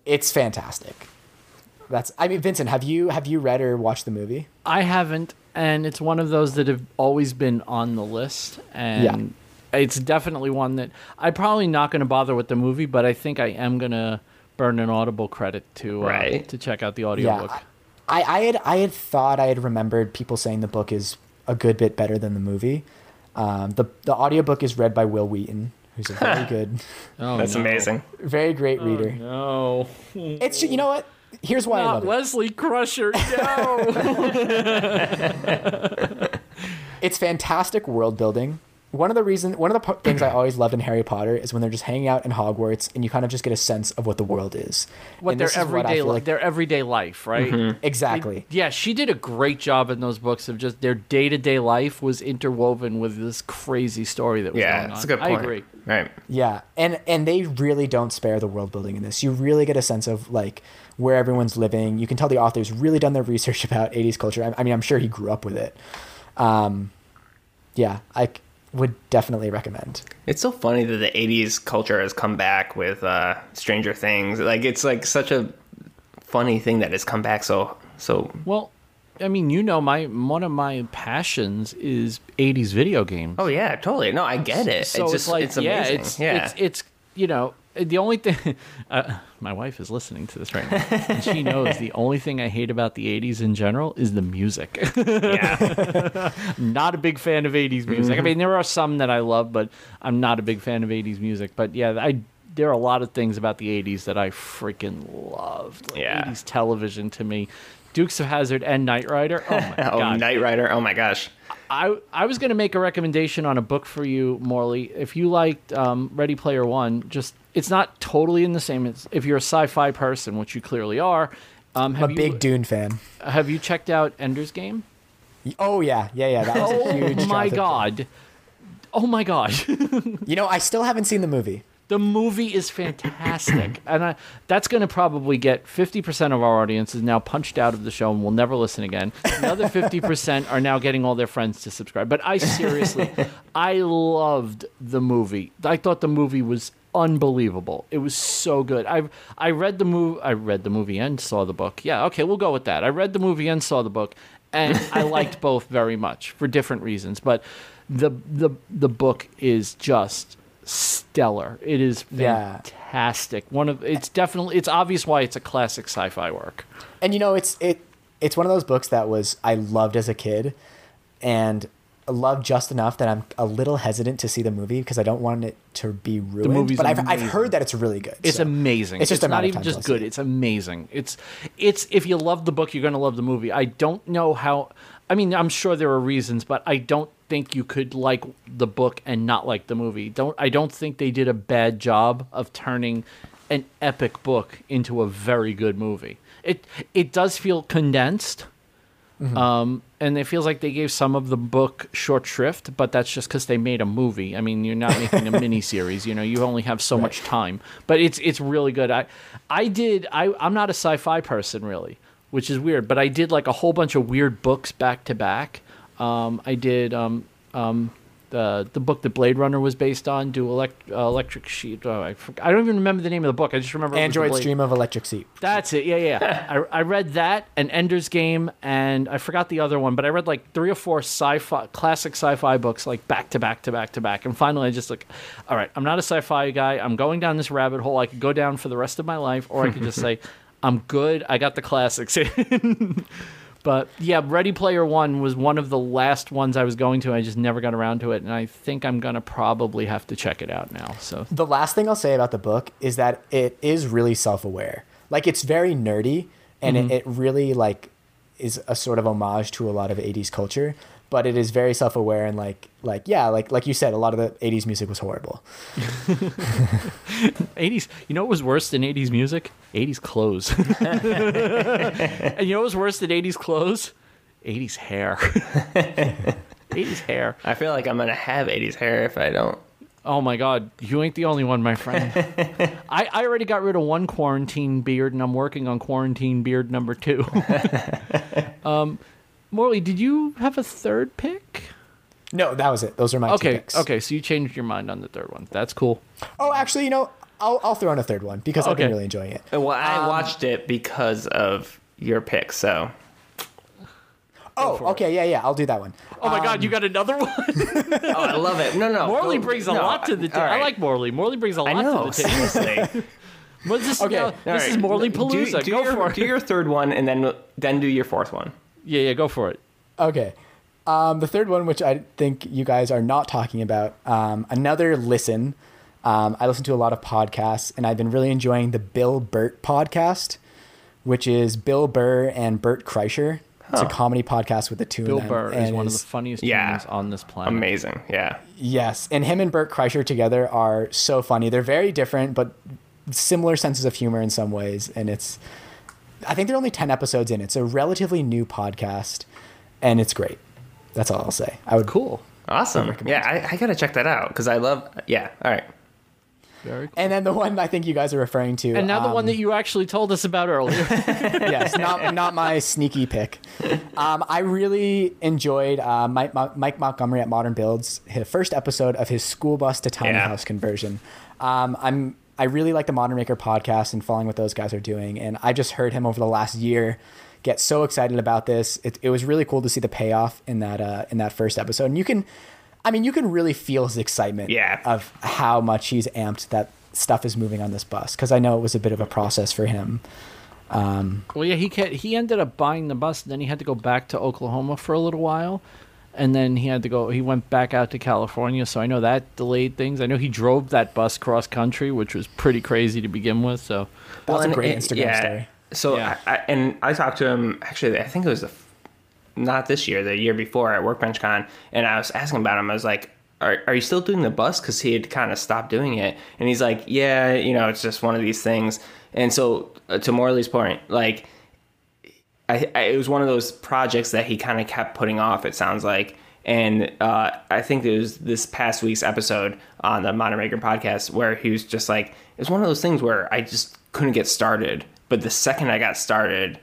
it's fantastic. That's I mean Vincent, have you have you read or watched the movie? I haven't, and it's one of those that have always been on the list, and it's definitely one that I'm probably not going to bother with the movie, but I think I am going to burn an Audible credit to uh, Right. to check out the audiobook. Yeah. I, I had I had thought I had remembered people saying the book is a good bit better than the movie. Um, the the audiobook is read by Wil Wheaton, who's a very good, Oh, That's no. amazing. very great reader. No, It's you know what? Here's why I not love it. Wesley Crusher. No. It's fantastic world building. One of the reason, one of the things I always loved in Harry Potter is when they're just hanging out in Hogwarts and you kind of just get a sense of what the world is. what And their this is what everyday feel like- their everyday life, right? exactly. Yeah, she did a great job in those books of just their day to day life was interwoven with this crazy story that was Yeah, going on. that's a good point. I point. agree. Right. Yeah, and and they really don't spare the world building in this. You really get a sense of like where everyone's living. You can tell the author's really done their research about 80s culture. I, I mean, I'm sure he grew up with it. Um, yeah, I c- would definitely recommend. It's so funny that the '80s culture has come back with uh, Stranger Things. Like it's like such a funny thing that has come back so so. Well, I mean, you know, my one of my passions is '80s video games. Oh yeah, totally. No, I get it. So it's it's, just like, it's yeah, amazing. it's, yeah. it's it's you know the only thing. Uh, my wife is listening to this right now, and she knows the only thing I hate about the '80s in general is the music. yeah. not a big fan of 80s music. I Mm-hmm. mean, there are some that I love, but I'm not a big fan of 80s music. But yeah, I there are a lot of things about the 80s that I freaking loved. Like Yeah. 80s television to me. Dukes of Hazzard and Knight Rider. Oh my Oh, god. Knight Rider. Oh my gosh. I I was gonna make a recommendation on a book for you, Morley. If you liked um, Ready Player One, just it's not totally in the same. As, if you're a sci-fi person, which you clearly are, um, I'm a you big Dune fan. have you checked out Ender's Game? Oh yeah, yeah, yeah. That was a huge. Oh my god! Oh my god! You know, I still haven't seen the movie. The movie is fantastic, and I, that's going to probably get fifty percent of our audience is now punched out of the show and will never listen again. Another fifty percent are now getting all their friends to subscribe. But I seriously, I loved the movie. I thought the movie was unbelievable. It was so good. I I read the movie. I read the movie and saw the book. Yeah, okay, we'll go with that. I read the movie and saw the book, and I liked both very much for different reasons. But the the the book is just stellar. It is Yeah. fantastic. One of it's definitely it's obvious why it's a classic sci-fi work. and you know it's it it's one of those books that was I loved as a kid, and loved just enough that I'm a little hesitant to see the movie because I don't want it to be ruined. but I've, I've heard that it's really good. It's so amazing. It's just a not even just till I see good. it. It's amazing. It's it's if you love the book, you're going to love the movie. I don't know how. I mean, I'm sure there are reasons, but I don't think you could like the book and not like the movie. Don't I don't think they did a bad job of turning an epic book into a very good movie. It it does feel condensed. Mm-hmm. Um, and it feels like they gave some of the book short shrift, but that's just because they made a movie. I mean, you're not making a mini series. You know, you only have so much time. But it's it's really good. I I did. I I'm not a sci-fi person really, which is weird. But I did like a whole bunch of weird books back to back. Um, I did um um the the book that Blade Runner was based on. Do elect, uh, electric sheet. Oh, I, I don't even remember the name of the book. I just remember it was the Android Dream of Electric Sheep. that's it. Yeah, yeah. I, I read that and Ender's Game, and I forgot the other one, but I read like three or four sci-fi, classic sci-fi books, like back to back to back to back. And finally, I just like, all right, I'm not a sci-fi guy. I'm going down this rabbit hole. I could go down for the rest of my life, or I could just say, I'm good. I got the classics in. But yeah, Ready Player One was one of the last ones I was going to. I just never got around to it, and I think I'm gonna probably have to check it out now. So The last thing I'll say about the book is that it is really self-aware. Like it's very nerdy, and Mm-hmm. it, it really like is a sort of homage to a lot of 80s culture. But it is very self-aware and like like yeah, like like you said, a lot of the 80s music was horrible. 80s you know what was worse than 80s music? 80s clothes. And you know what was worse than 80s clothes? 80s hair. 80s hair. I feel like I'm gonna have 80s hair if I don't. oh my god you ain't the only one my friend. I, I already got rid of one quarantine beard and i'm working on quarantine beard number two. Um morley did you have a third pick No, that was it. Those are my two okay picks. okay so you changed your mind on the third one that's cool Oh, actually, you know, I'll I'll throw in a third one because I've been really enjoying it. Well, I Um, watched it because of your pick, so Oh, okay, yeah, yeah, I'll do that one. oh my god you got another one oh, I love it. No, no, morley brings a no, lot to the all table i like morley morley brings a lot I know, to the table seriously. Well, this, Okay, no, all this All is right, Morley do- Palooza. Do, go your, for it. do your third one, and then then do your fourth one. Yeah, yeah, go for it. Okay. Um, the third one, which I think you guys are not talking about, um, another listen. Um, I listen to a lot of podcasts, and I've been really enjoying the Bill Bert podcast, which is Bill Burr and Bert Kreischer. It's a comedy podcast with the two Bill of them. Burr is and one of the funniest Yeah. humans on this planet. Amazing, yeah. Yes, and him and Bert Kreischer together are so funny. They're very different, but similar senses of humor in some ways. And it's, I think they're only ten episodes in. It's a relatively new podcast, and it's great. That's all I'll say. I would Cool. Awesome. Yeah, I, I gotta check that out because I love. Yeah. All right. Very cool. And then the one I think you guys are referring to, And now the one um, that you actually told us about earlier. yes, not not my sneaky pick. Um, I really enjoyed uh, Mike, Mike Montgomery at Modern Builds, his first episode of his school bus to tiny Yeah. house conversion. Um, I'm I really like the Modern Maker podcast and following what those guys are doing, and I just heard him over the last year get so excited about this. It, it was really cool to see the payoff in that uh, in that first episode, and you can. I mean, you can really feel his excitement Yeah. of how much he's amped that stuff is moving on this bus because I know it was a bit of a process for him. well, yeah, he ca he ended up buying the bus. Then he had to go back to Oklahoma for a little while, and then he had to go. He went back out to California. So I know that delayed things. I know he drove that bus cross country, which was pretty crazy to begin with. So That's and a great it- Instagram yeah. story. So, Yeah. I, I, and I talked to him actually. I think it was the not this year, the year before at Workbench Con, and I was asking about him. I was like, "Are are you still doing the bus?" Because he had kind of stopped doing it, and he's like, "Yeah, you know, it's just one of these things." And so, uh, to Morley's point, like, I, I it was one of those projects that he kind of kept putting off. It sounds like. And uh, I think it was this past week's episode on the Modern Maker podcast where he was just like, it was one of those things where I just couldn't get started. But the second I got started,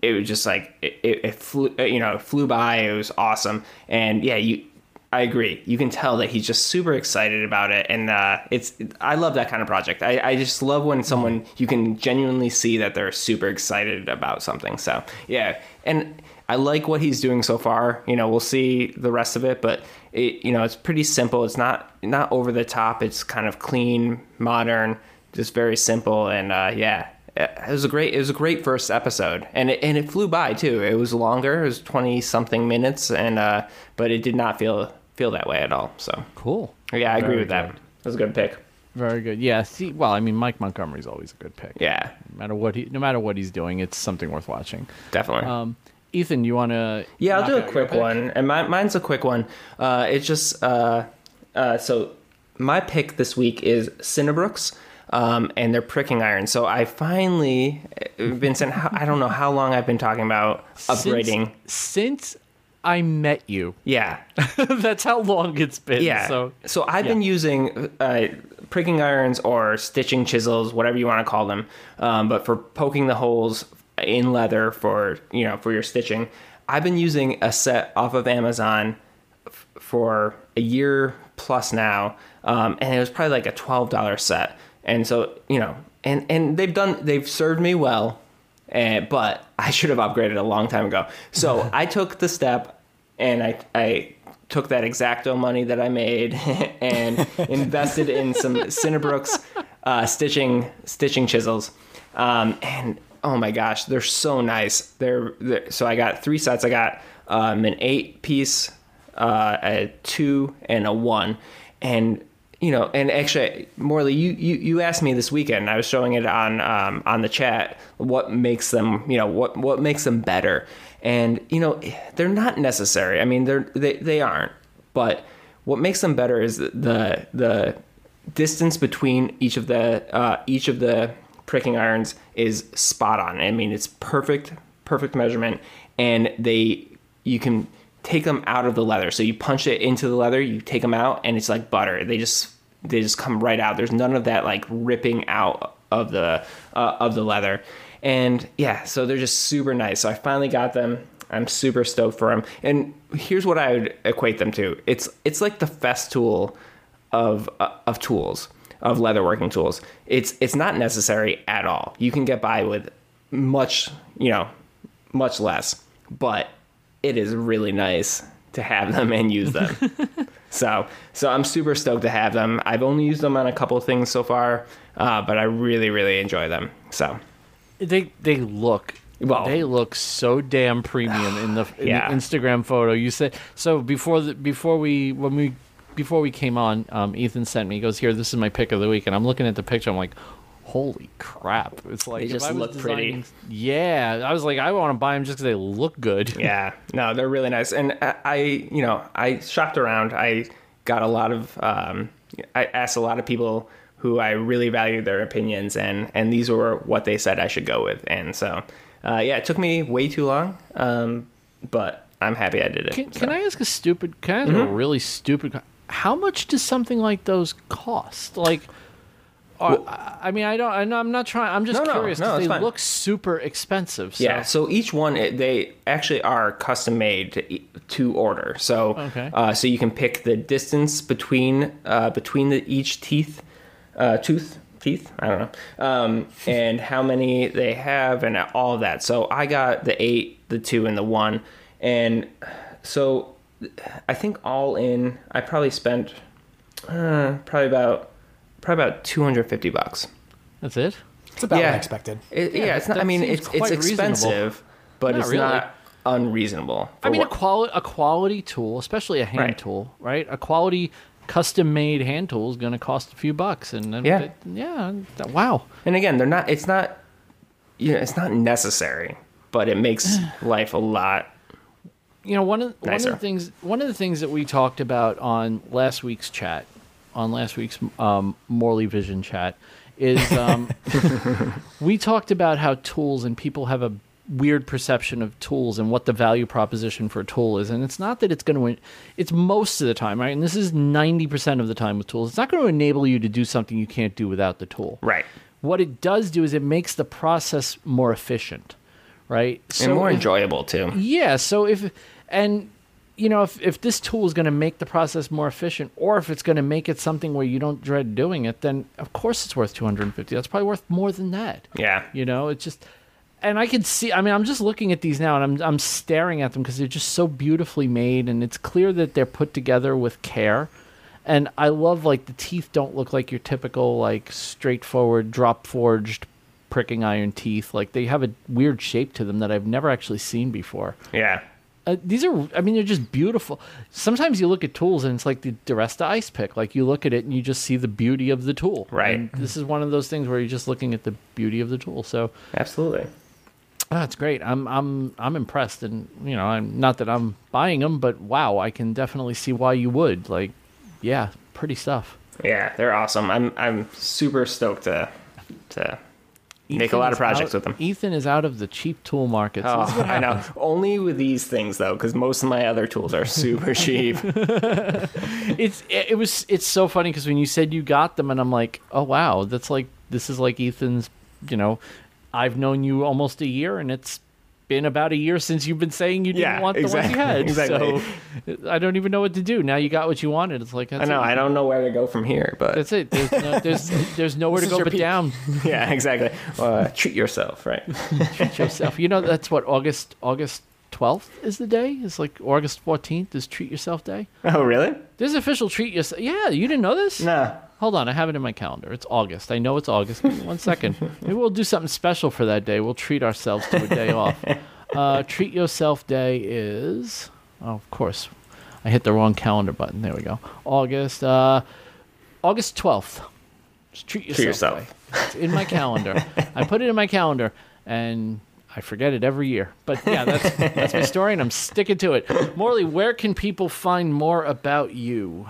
it was just like it, it, it flew, you know, flew by. It was awesome. And yeah, you, I agree. You can tell that he's just super excited about it, and uh, it's. I love that kind of project. I, I just love when someone you can genuinely see that they're super excited about something. So yeah, and I like what he's doing so far. You know, we'll see the rest of it, but it, you know, it's pretty simple. It's not not over the top. It's kind of clean, modern, just very simple, and uh, yeah, it was a great it was a great first episode, and it, and it flew by too. It was longer. It was twenty something minutes, and uh, but it did not feel feel that way at all. So Cool. yeah, I agree Very with that. good. That was a good pick. Very good. Yeah. See, well, I mean, Mike Montgomery's always a good pick. Yeah, No matter what he, no matter what he's doing, it's something worth watching. definitely. Um, Ethan, you want to? Yeah, I'll do a quick one, and my, mine's a quick one. Uh, it's just uh, uh, so my pick this week is Sinabroks, um, and they're pricking iron. So I finally, Vincent, how, I don't know how long I've been talking about upgrading. Since, since I met you, yeah, that's how long it's been. yeah. So So, I've been using uh, pricking irons or stitching chisels, whatever you want to call them, um, but for poking the holes in leather for you know for your stitching. I've been using a set off of Amazon f- for a year plus now, um, and it was probably like a twelve dollar set. And so you know, and and they've done they've served me well, and, but I should have upgraded a long time ago. So I took the step, and I I took that exacto money that I made and invested in some Sinabroks uh, stitching stitching chisels, um, and oh my gosh, they're so nice. They're, they're so I got three sets. I got um, an eight piece, uh, a two, and a one, and you know, and actually, Morley, you, you, you asked me this weekend. I was showing it on um, on the chat. What makes them, you know, what what makes them better? And you know, they're not necessary. I mean, they're they they aren't. But what makes them better is the the distance between each of the uh, each of the pricking irons is spot on. I mean, it's perfect perfect measurement, and they you can take them out of the leather. So you punch it into the leather, you take them out, and it's like butter. They just they just come right out. There's none of that like ripping out of the uh, of the leather. And yeah, so they're just super nice. So I finally got them. I'm super stoked for them. And here's what I would equate them to. It's it's like the Festool of uh, of tools of leatherworking tools. It's it's not necessary at all. You can get by with much, you know, much less. But it is really nice to have them and use them. so so I'm super stoked to have them. I've only used them on a couple of things so far, uh, but I really really enjoy them. So they they look Well- they look so damn premium in the, in Yeah. the Instagram photo. You said so before the before we when we before we came on, um, Ethan sent me. He goes, "Here, this is my pick of the week," and I'm looking at the picture. I'm like, "Holy crap!" It's like They just look pretty. Yeah, I was like, I want to buy them just because they look good. yeah, no, they're really nice. And I, I, you know, I shopped around. I got a lot of, um, I asked a lot of people who I really valued their opinions, and and these were what they said I should go with. And so, uh, yeah, it took me way too long, um, but I'm happy I did it. Can, So- can I ask a stupid? Can I ask Mm-hmm. a really stupid? How much does something like those cost? Like, are- I I mean, I don't. I'm not trying. I'm just No, no, curious no, it's they fine. look super expensive. So. Yeah, so each one they actually are custom made to, to order. So Okay. uh, so you can pick the distance between uh, between the each teeth, uh, tooth teeth. I don't know, um, and how many they have and all of that. So I got the eight, the two, and the one, and so I think all in, I probably spent uh, probably about probably about two hundred fifty bucks. That's it. It's about what Yeah. I expected. It, yeah, it's not. I mean, it's it's quite reasonable. expensive, but Not it's really. not unreasonable. I for mean, a what- quality a quality tool, especially a hand Right. tool, right? A quality custom made hand tool is going to cost a few bucks, and then Yeah. it- yeah, that- wow. and again, they're not. It's not. You know, it's not necessary, but it makes life a lot. you know one of one of the things one of the things that we talked about on last week's chat on last week's um, Morley Vision chat is um, we talked about how tools and people have a weird perception of tools and what the value proposition for a tool is and it's not that it's going to it's most of the time right and this is 90% of the time with tools it's not going to enable you to do something you can't do without the tool Right. what it does do is it makes the process more efficient right and more if- enjoyable too. yeah. So if and you know if if this tool is going to make the process more efficient, or if it's going to make it something where you don't dread doing it, then of course it's worth two hundred and fifty. That's probably worth more than that. Yeah. You know, it's just and I can see. I mean, I'm just looking at these now, and I'm I'm staring at them because they're just so beautifully made, and it's clear that they're put together with care. And I love like the teeth don't look like your typical like straightforward drop forged pricking iron teeth. Like they have a weird shape to them that I've never actually seen before. Yeah. Uh, these are, I mean, they're just beautiful. Sometimes you look at tools and it's like the Duresta ice pick. Like you look at it and you just see the beauty of the tool. Right. And this is one of those things where you're just looking at the beauty of the tool. So Absolutely. that's great. I'm, I'm, I'm impressed. And you know, I'm not that I'm buying them, but wow, I can definitely see why you would. Like, yeah, pretty stuff. Yeah, they're awesome. I'm I'm super stoked to to make a lot of projects out- with them. Ethan is out of the cheap tool market. So Oh, I know. Only with these things though, because most of my other tools are super cheap. it's it, it was it's so funny because when you said you got them and I'm like, oh wow, that's like this is like Ethan's. You know, I've known you almost a year, and it's been about a year since you've been saying you didn't Yeah, want the ones exactly, you had. exactly. So I don't even know what to do. Now you got what you wanted. It's like I know. it. I don't know where to go from here, but That's it. There's no, there's, there's nowhere to go but peak. down. yeah, exactly. Uh, treat yourself, right? Treat yourself. You know that's what August August 12th is the day. It's like August 14th is Treat Yourself Day. Oh, really? There's official Treat Yourself. Yeah, you didn't know this? No. Hold on, I have it in my calendar. It's August. I know it's August. Give me one second. Maybe we'll do something special for that day. We'll treat ourselves to a day off. Uh, treat yourself day is, oh, of course, I hit the wrong calendar button. There we go. August, uh, August twelfth. Just treat yourself. yourself. day. It's in my calendar. I put it in my calendar, and I forget it every year. But yeah, that's that's my story, and I'm sticking to it. Morley, where can people find more about you?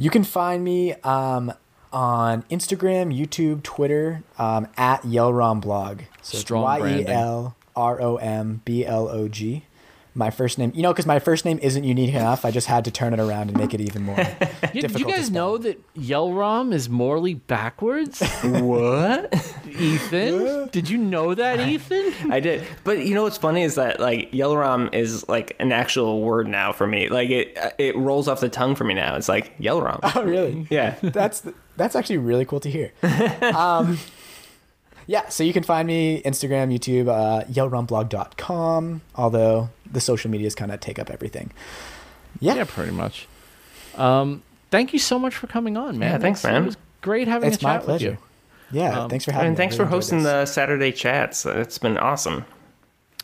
You can find me um, on Instagram, YouTube, Twitter um, at Yelrom Blog. So Y. E L R O M B L O G. My first name, you know, because my first name isn't unique enough, I just had to turn it around and make it even more. You, do difficult you guys spell. know that Yelrom is Morley backwards? What? Ethan? Did you know that, Ethan? I did, but you know what's funny is that like Yellowrom is like an actual word now for me. Like it it rolls off the tongue for me now. It's like Yellowrom. Oh, really? Yeah. that's that's actually really cool to hear. Um, yeah, so you can find me Instagram, YouTube, uh, yelromblog.com, although the social medias kind of take up everything. Yeah, Yeah, pretty much. Um, thank you so much for coming on, man. Yeah, thanks, It's- man. It was great having it's a my chat with you. Yeah, Um, thanks for having me. And I thanks for really enjoyed hosting this. the Saturday chats. It's been awesome.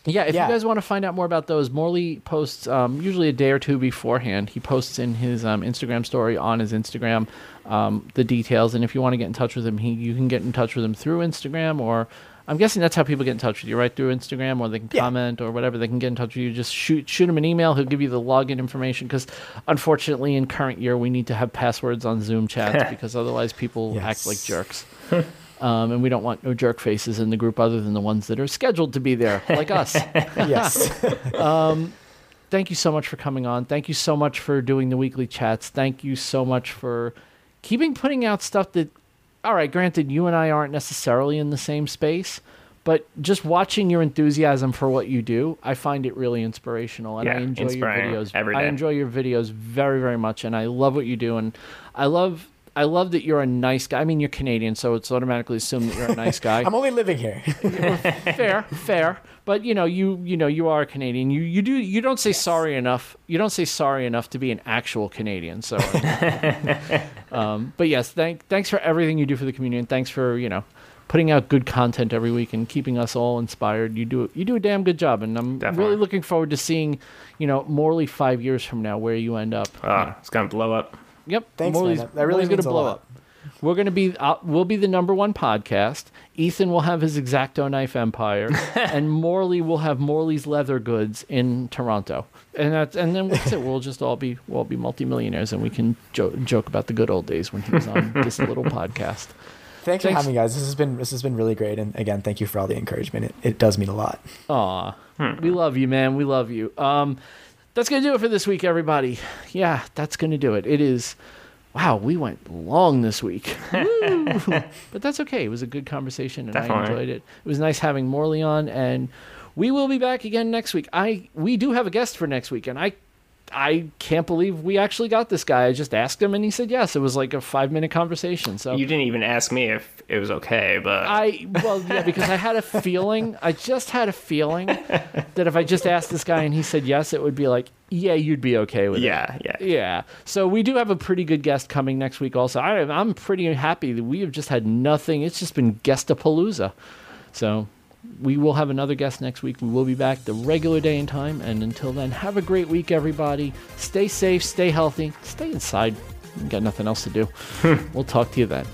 Yeah, if Yeah. you guys want to find out more about those, Morley posts um, usually a day or two beforehand. He posts in his um, Instagram story on his Instagram um, the details, and if you want to get in touch with him, he you can get in touch with him through Instagram, or I'm guessing that's how people get in touch with you, right? Through Instagram, or they can Yeah. comment or whatever. They can get in touch with you. Just shoot shoot him an email. He'll give you the login information because unfortunately, in current year, we need to have passwords on Zoom chats because otherwise people act like jerks. Um, and we don't want no jerk faces in the group other than the ones that are scheduled to be there, like us. yes. Thank you so much for coming on. Thank you so much for doing the weekly chats. Thank you so much for keeping putting out stuff that, all right, granted, you and I aren't necessarily in the same space, but just watching your enthusiasm for what you do, I find it really inspirational. And I Yeah, enjoy your inspiring videos. every I enjoy your videos very, very much, and I love what you do. And I love. I love that you're a nice guy. I mean, you're Canadian, so it's automatically assumed that you're a nice guy I'm only living here. fair, fair. But you know, you you know, you are a Canadian. You you do you don't say sorry enough. You don't say sorry enough to be an actual Canadian. So, um, but yes, thank thanks for everything you do for the community, and thanks for you know putting out good content every week and keeping us all inspired. You do you do a damn good job, and I'm Definitely. really looking forward to seeing you know Morley five years from now where you end up. Oh, it's gonna blow up. Yep. Thanks. Morley's, That- that really Morley's gonna a blow lot. up. We're gonna be uh, we'll be the number one podcast. Ethan will have his exacto knife empire, and Morley will have Morley's leather goods in Toronto. And that's and then that's it. We'll just all be we'll all be multimillionaires, and we can jo- joke about the good old days when he was on this little podcast. Thanks, for having me, guys. This has been this has been really great, and again, thank you for all the encouragement. It, it does mean a lot. Aw, we love you, man. We love you. Um, that's gonna do it for this week, everybody. Yeah, that's gonna do it. It is. Wow, we went long this week. But that's okay. It was a good conversation, and I enjoyed it. It was nice having Morley on, and we will be back again next week. I we do have a guest for next week, and I I can't believe we actually got this guy. I just asked him and he said yes. It was like a five minute conversation. So You didn't even ask me if it was okay, but I well yeah because I had a feeling I just had a feeling that if I just asked this guy and he said yes it would be like yeah you'd be okay with it yeah, yeah. yeah so we do have a pretty good guest coming next week also I, I'm pretty happy that we have just had nothing it's just been guestapalooza so we will have another guest next week. We will be back the regular day and time. And until then have a great week everybody. Stay safe stay healthy stay inside. You got nothing else to do. We'll talk to you then